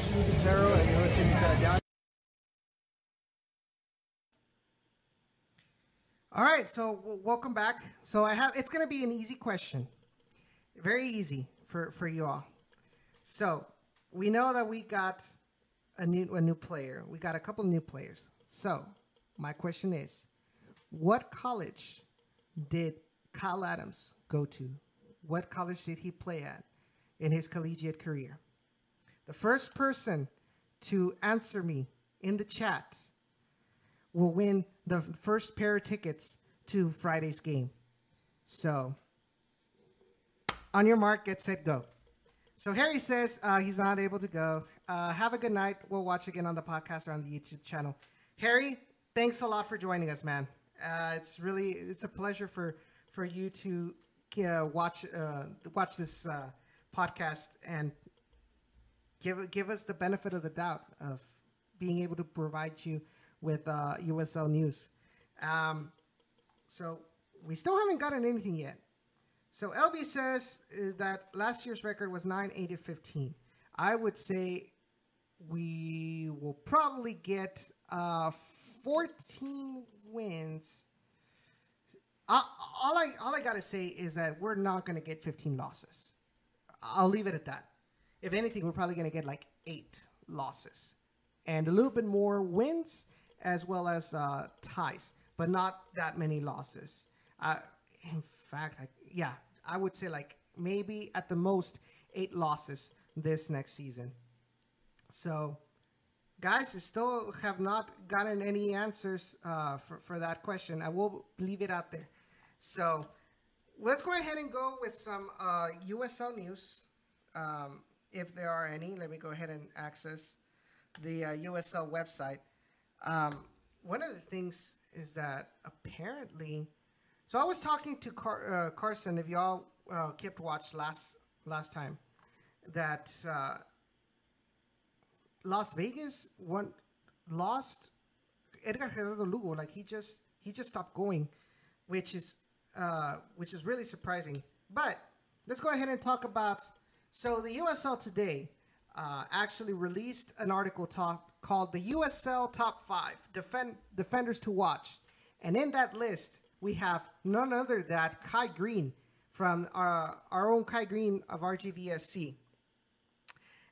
Christian Quintero, and you're listening to. All right, so w- welcome back. So I have it's going to be an easy question, very easy for for you all. So we know that we got a new a new player. We got a couple new players. So my question is, what college did Kyle Adams go to? What college did he play at in his collegiate career? The first person to answer me in the chat will win the first pair of tickets to Friday's game. So, on your mark, get set, go. So Harry says uh, he's not able to go. Uh, have a good night. We'll watch again on the podcast or on the YouTube channel. Harry, thanks a lot for joining us, man. Uh, it's really it's a pleasure for for you to uh, watch uh, watch this uh, podcast and give give us the benefit of the doubt of being able to provide you with uh, USL news. Um, so we still haven't gotten anything yet. So LB says uh, that last year's record was 9 8 15. I would say we will probably get uh, 14 wins. All I all I gotta say is that we're not gonna get 15 losses. I'll leave it at that. If anything, we're probably gonna get like eight losses and a little bit more wins as well as uh, ties, but not that many losses. Uh, in fact, I, yeah, I would say like maybe at the most eight losses this next season. So, guys, you still have not gotten any answers uh, for, for that question. I will leave it out there. So, let's go ahead and go with some uh, USL news, um, if there are any. Let me go ahead and access the uh, USL website. Um, one of the things is that apparently, so I was talking to Car- uh, Carson. If y'all uh, kept watch last last time, that uh, Las Vegas won, lost Edgar Gerardo Lugo. Like he just he just stopped going, which is uh, which is really surprising. But let's go ahead and talk about. So the USL today uh, actually released an article top called the USL Top Five Defend Defenders to Watch, and in that list we have none other than Kai Greene from our, our own Kai Greene of RGVFC.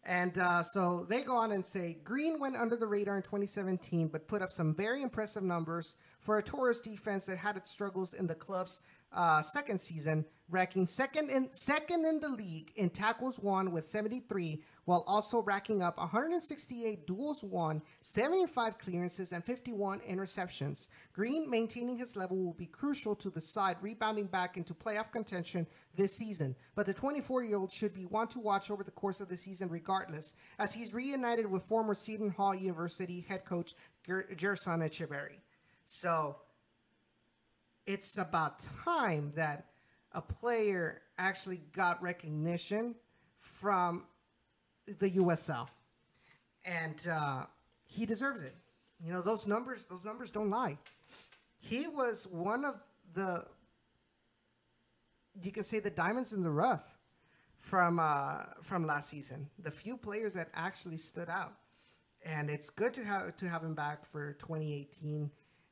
And uh, so they go on and say Greene went under the radar in 2017, but put up some very impressive numbers for a Toros defense that had its struggles in the club's uh, second season, ranking second in second in the league in tackles won with 73, while also racking up 168 duels won, 75 clearances, and 51 interceptions. Greene maintaining his level will be crucial to the side rebounding back into playoff contention this season. But the 24-year-old should be one to watch over the course of the season, regardless, as he's reunited with former Seton Hall University head coach Ger- Gerson Echeverry. So it's about time that a player actually got recognition from the USL, and uh, he deserves it. You know those numbers; those numbers don't lie. He was one of the, you can say, the diamonds in the rough from uh, from last season. The few players that actually stood out, and it's good to have to have him back for 2018,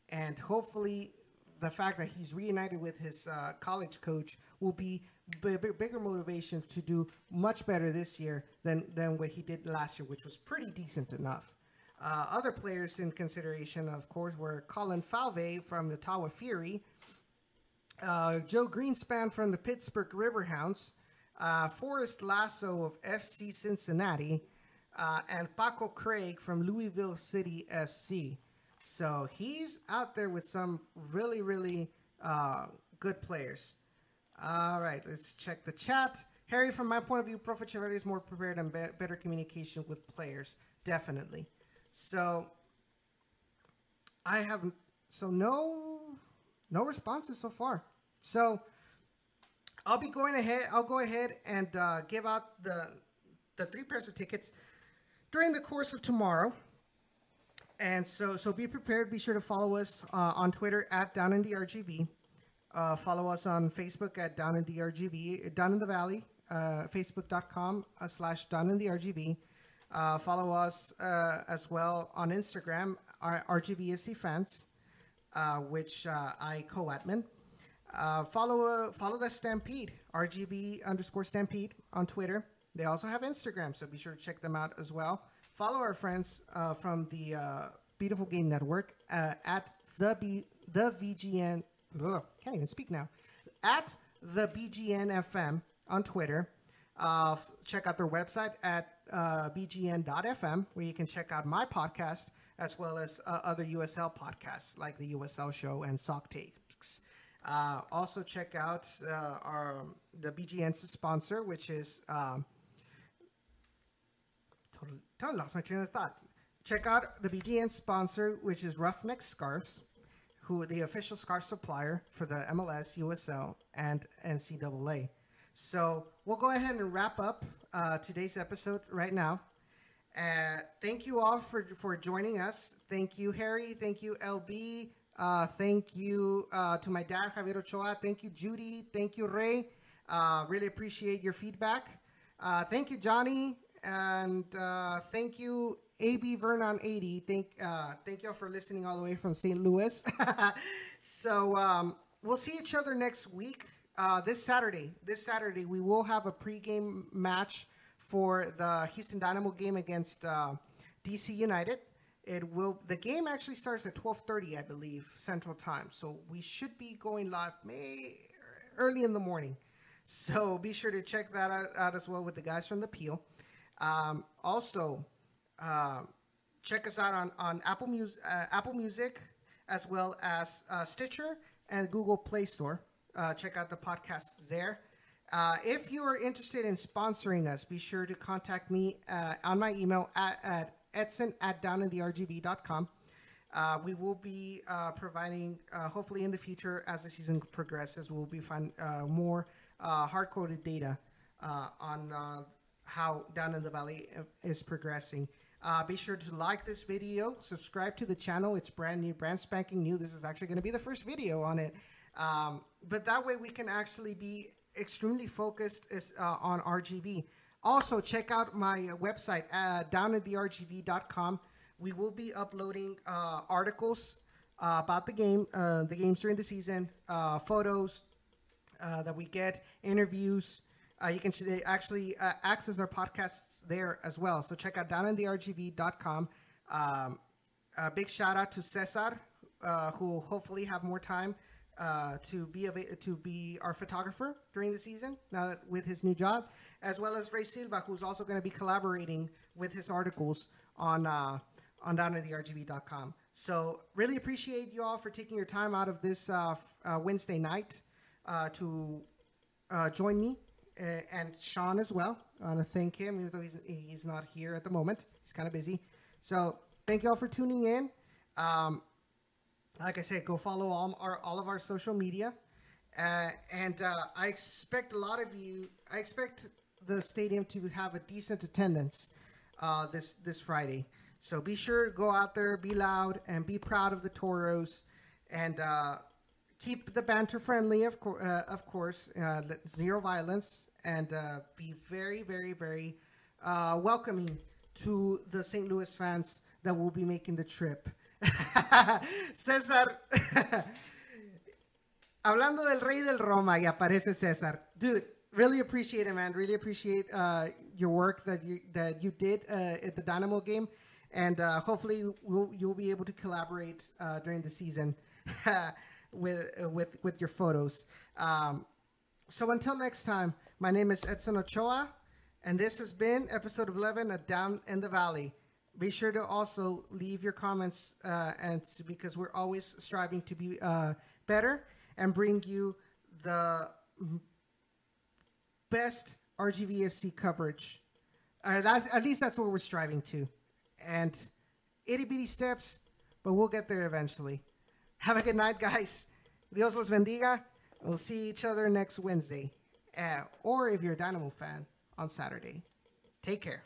and hopefully the fact that he's reunited with his uh, college coach will be b- b- bigger motivation to do much better this year than than what he did last year, which was pretty decent enough. Uh, other players in consideration, of course, were Colin Falvey from the Ottawa Fury, uh, Joe Greenspan from the Pittsburgh Riverhounds, uh, Forrest Lasso of FC Cincinnati, uh, and Paco Craig from Louisville City FC. So he's out there with some really, really uh, good players. All right, let's check the chat. Harry, from my point of view, Prof. Echeverry is more prepared and be- better communication with players, definitely. So I have so no no responses so far. So I'll be going ahead. I'll go ahead and uh, give out the the three pairs of tickets during the course of tomorrow. And so so be prepared. Be sure to follow us uh, on Twitter at Down in the RGV. Uh, follow us on Facebook at Down in the RGV, Down in the Valley, uh, Facebook.com uh, slash Down in the RGV. Uh, follow us uh, as well on Instagram, our RGVFC fans, which I co-admin. Follow follow the Stampede, RGV underscore Stampede on Twitter. They also have Instagram, so be sure to check them out as well. Follow our friends uh, from the uh, Beautiful Game Network uh, at the B the VGN. Ugh, can't even speak now. At the BGN FM on Twitter. Uh, check out their website at uh, bgn.fm, where you can check out my podcast as well as uh, other USL podcasts like the USL Show and Sock Takes. Uh, also, check out uh, our the BGN's sponsor, which is um, totally lost my train of thought. Check out the BGN sponsor, which is Ruffneck Scarves, who are the official scarf supplier for the MLS, USL, and NCAA. So we'll go ahead and wrap up uh, today's episode right now. Uh, thank you all for for joining us. Thank you, Harry. Thank you, LB. Uh, thank you uh, to my dad, Javier Ochoa. Thank you, Judy. Thank you, Ray. Uh, really appreciate your feedback. Uh, thank you, Johnny, and uh, thank you, AB Vernon eighty. Thank uh, thank y'all for listening all the way from St. Louis. so um, we'll see each other next week. Uh, this Saturday, this Saturday, we will have a pregame match for the Houston Dynamo game against uh, DC United. It will. The game actually starts at twelve thirty, I believe, Central Time. So we should be going live May early in the morning. So be sure to check that out, out as well with the guys from the Peel. Um, also, um, check us out on, on Apple Music, uh, Apple Music, as well as uh, Stitcher and Google Play Store. Uh, check out the podcasts there. Uh, if you are interested in sponsoring us, be sure to contact me uh, on my email at, at edson at downintheRGV.com. Uh, we will be uh, providing, uh, hopefully in the future, as the season progresses, we'll be finding uh, more uh, hard-coded data uh, on uh, how Down in the Valley uh, is progressing. Uh, be sure to like this video, subscribe to the channel. It's brand new, brand spanking new. This is actually going to be the first video on it. Um, but that way we can actually be extremely focused uh, on RGV. Also, check out my uh, website, uh, downintheRGV.com. We will be uploading uh, articles uh, about the game, uh, the games during the season, photos that we get, interviews. Uh, you can actually uh, access our podcasts there as well. So check out downintheRGV.com. Um, a big shout out to Cesar, uh, who hopefully have more time uh, to be ava- to be our photographer during the season now that, with his new job, as well as Ray Silva, who's also going to be collaborating with his articles on uh, on downintheRGV.com. So really appreciate you all for taking your time out of this uh, f- uh, Wednesday night to join me uh, and Sean as well. I want to thank him, even though he's, he's not here at the moment. He's kind of busy. So thank you all for tuning in. Um, like I said, go follow all our all of our social media, uh, and uh, I expect a lot of you. I expect the stadium to have a decent attendance uh, this this Friday. So be sure to go out there, be loud, and be proud of the Toros, and uh, keep the banter friendly, of, course, uh, of course, uh, zero violence, and uh, be very, very, very uh, welcoming to the St. Louis fans that will be making the trip. César, hablando del rey del Roma, y aparece César. Dude, really appreciate it, man. Really appreciate uh, your work that you that you did uh, at the Dynamo game, and hopefully we'll, you'll be able to collaborate during the season with uh, with with your photos. Um, so until next time, my name is Edson Ochoa, and this has been episode 11 of Down in the Valley. Be sure to also leave your comments, uh, and because we're always striving to be uh, better and bring you the best RGVFC coverage. Uh, that's at least that's what we're striving to, and itty bitty steps, but we'll get there eventually. Have a good night, guys. Dios los bendiga. We'll see each other next Wednesday, uh, or if you're a Dynamo fan, on Saturday. Take care.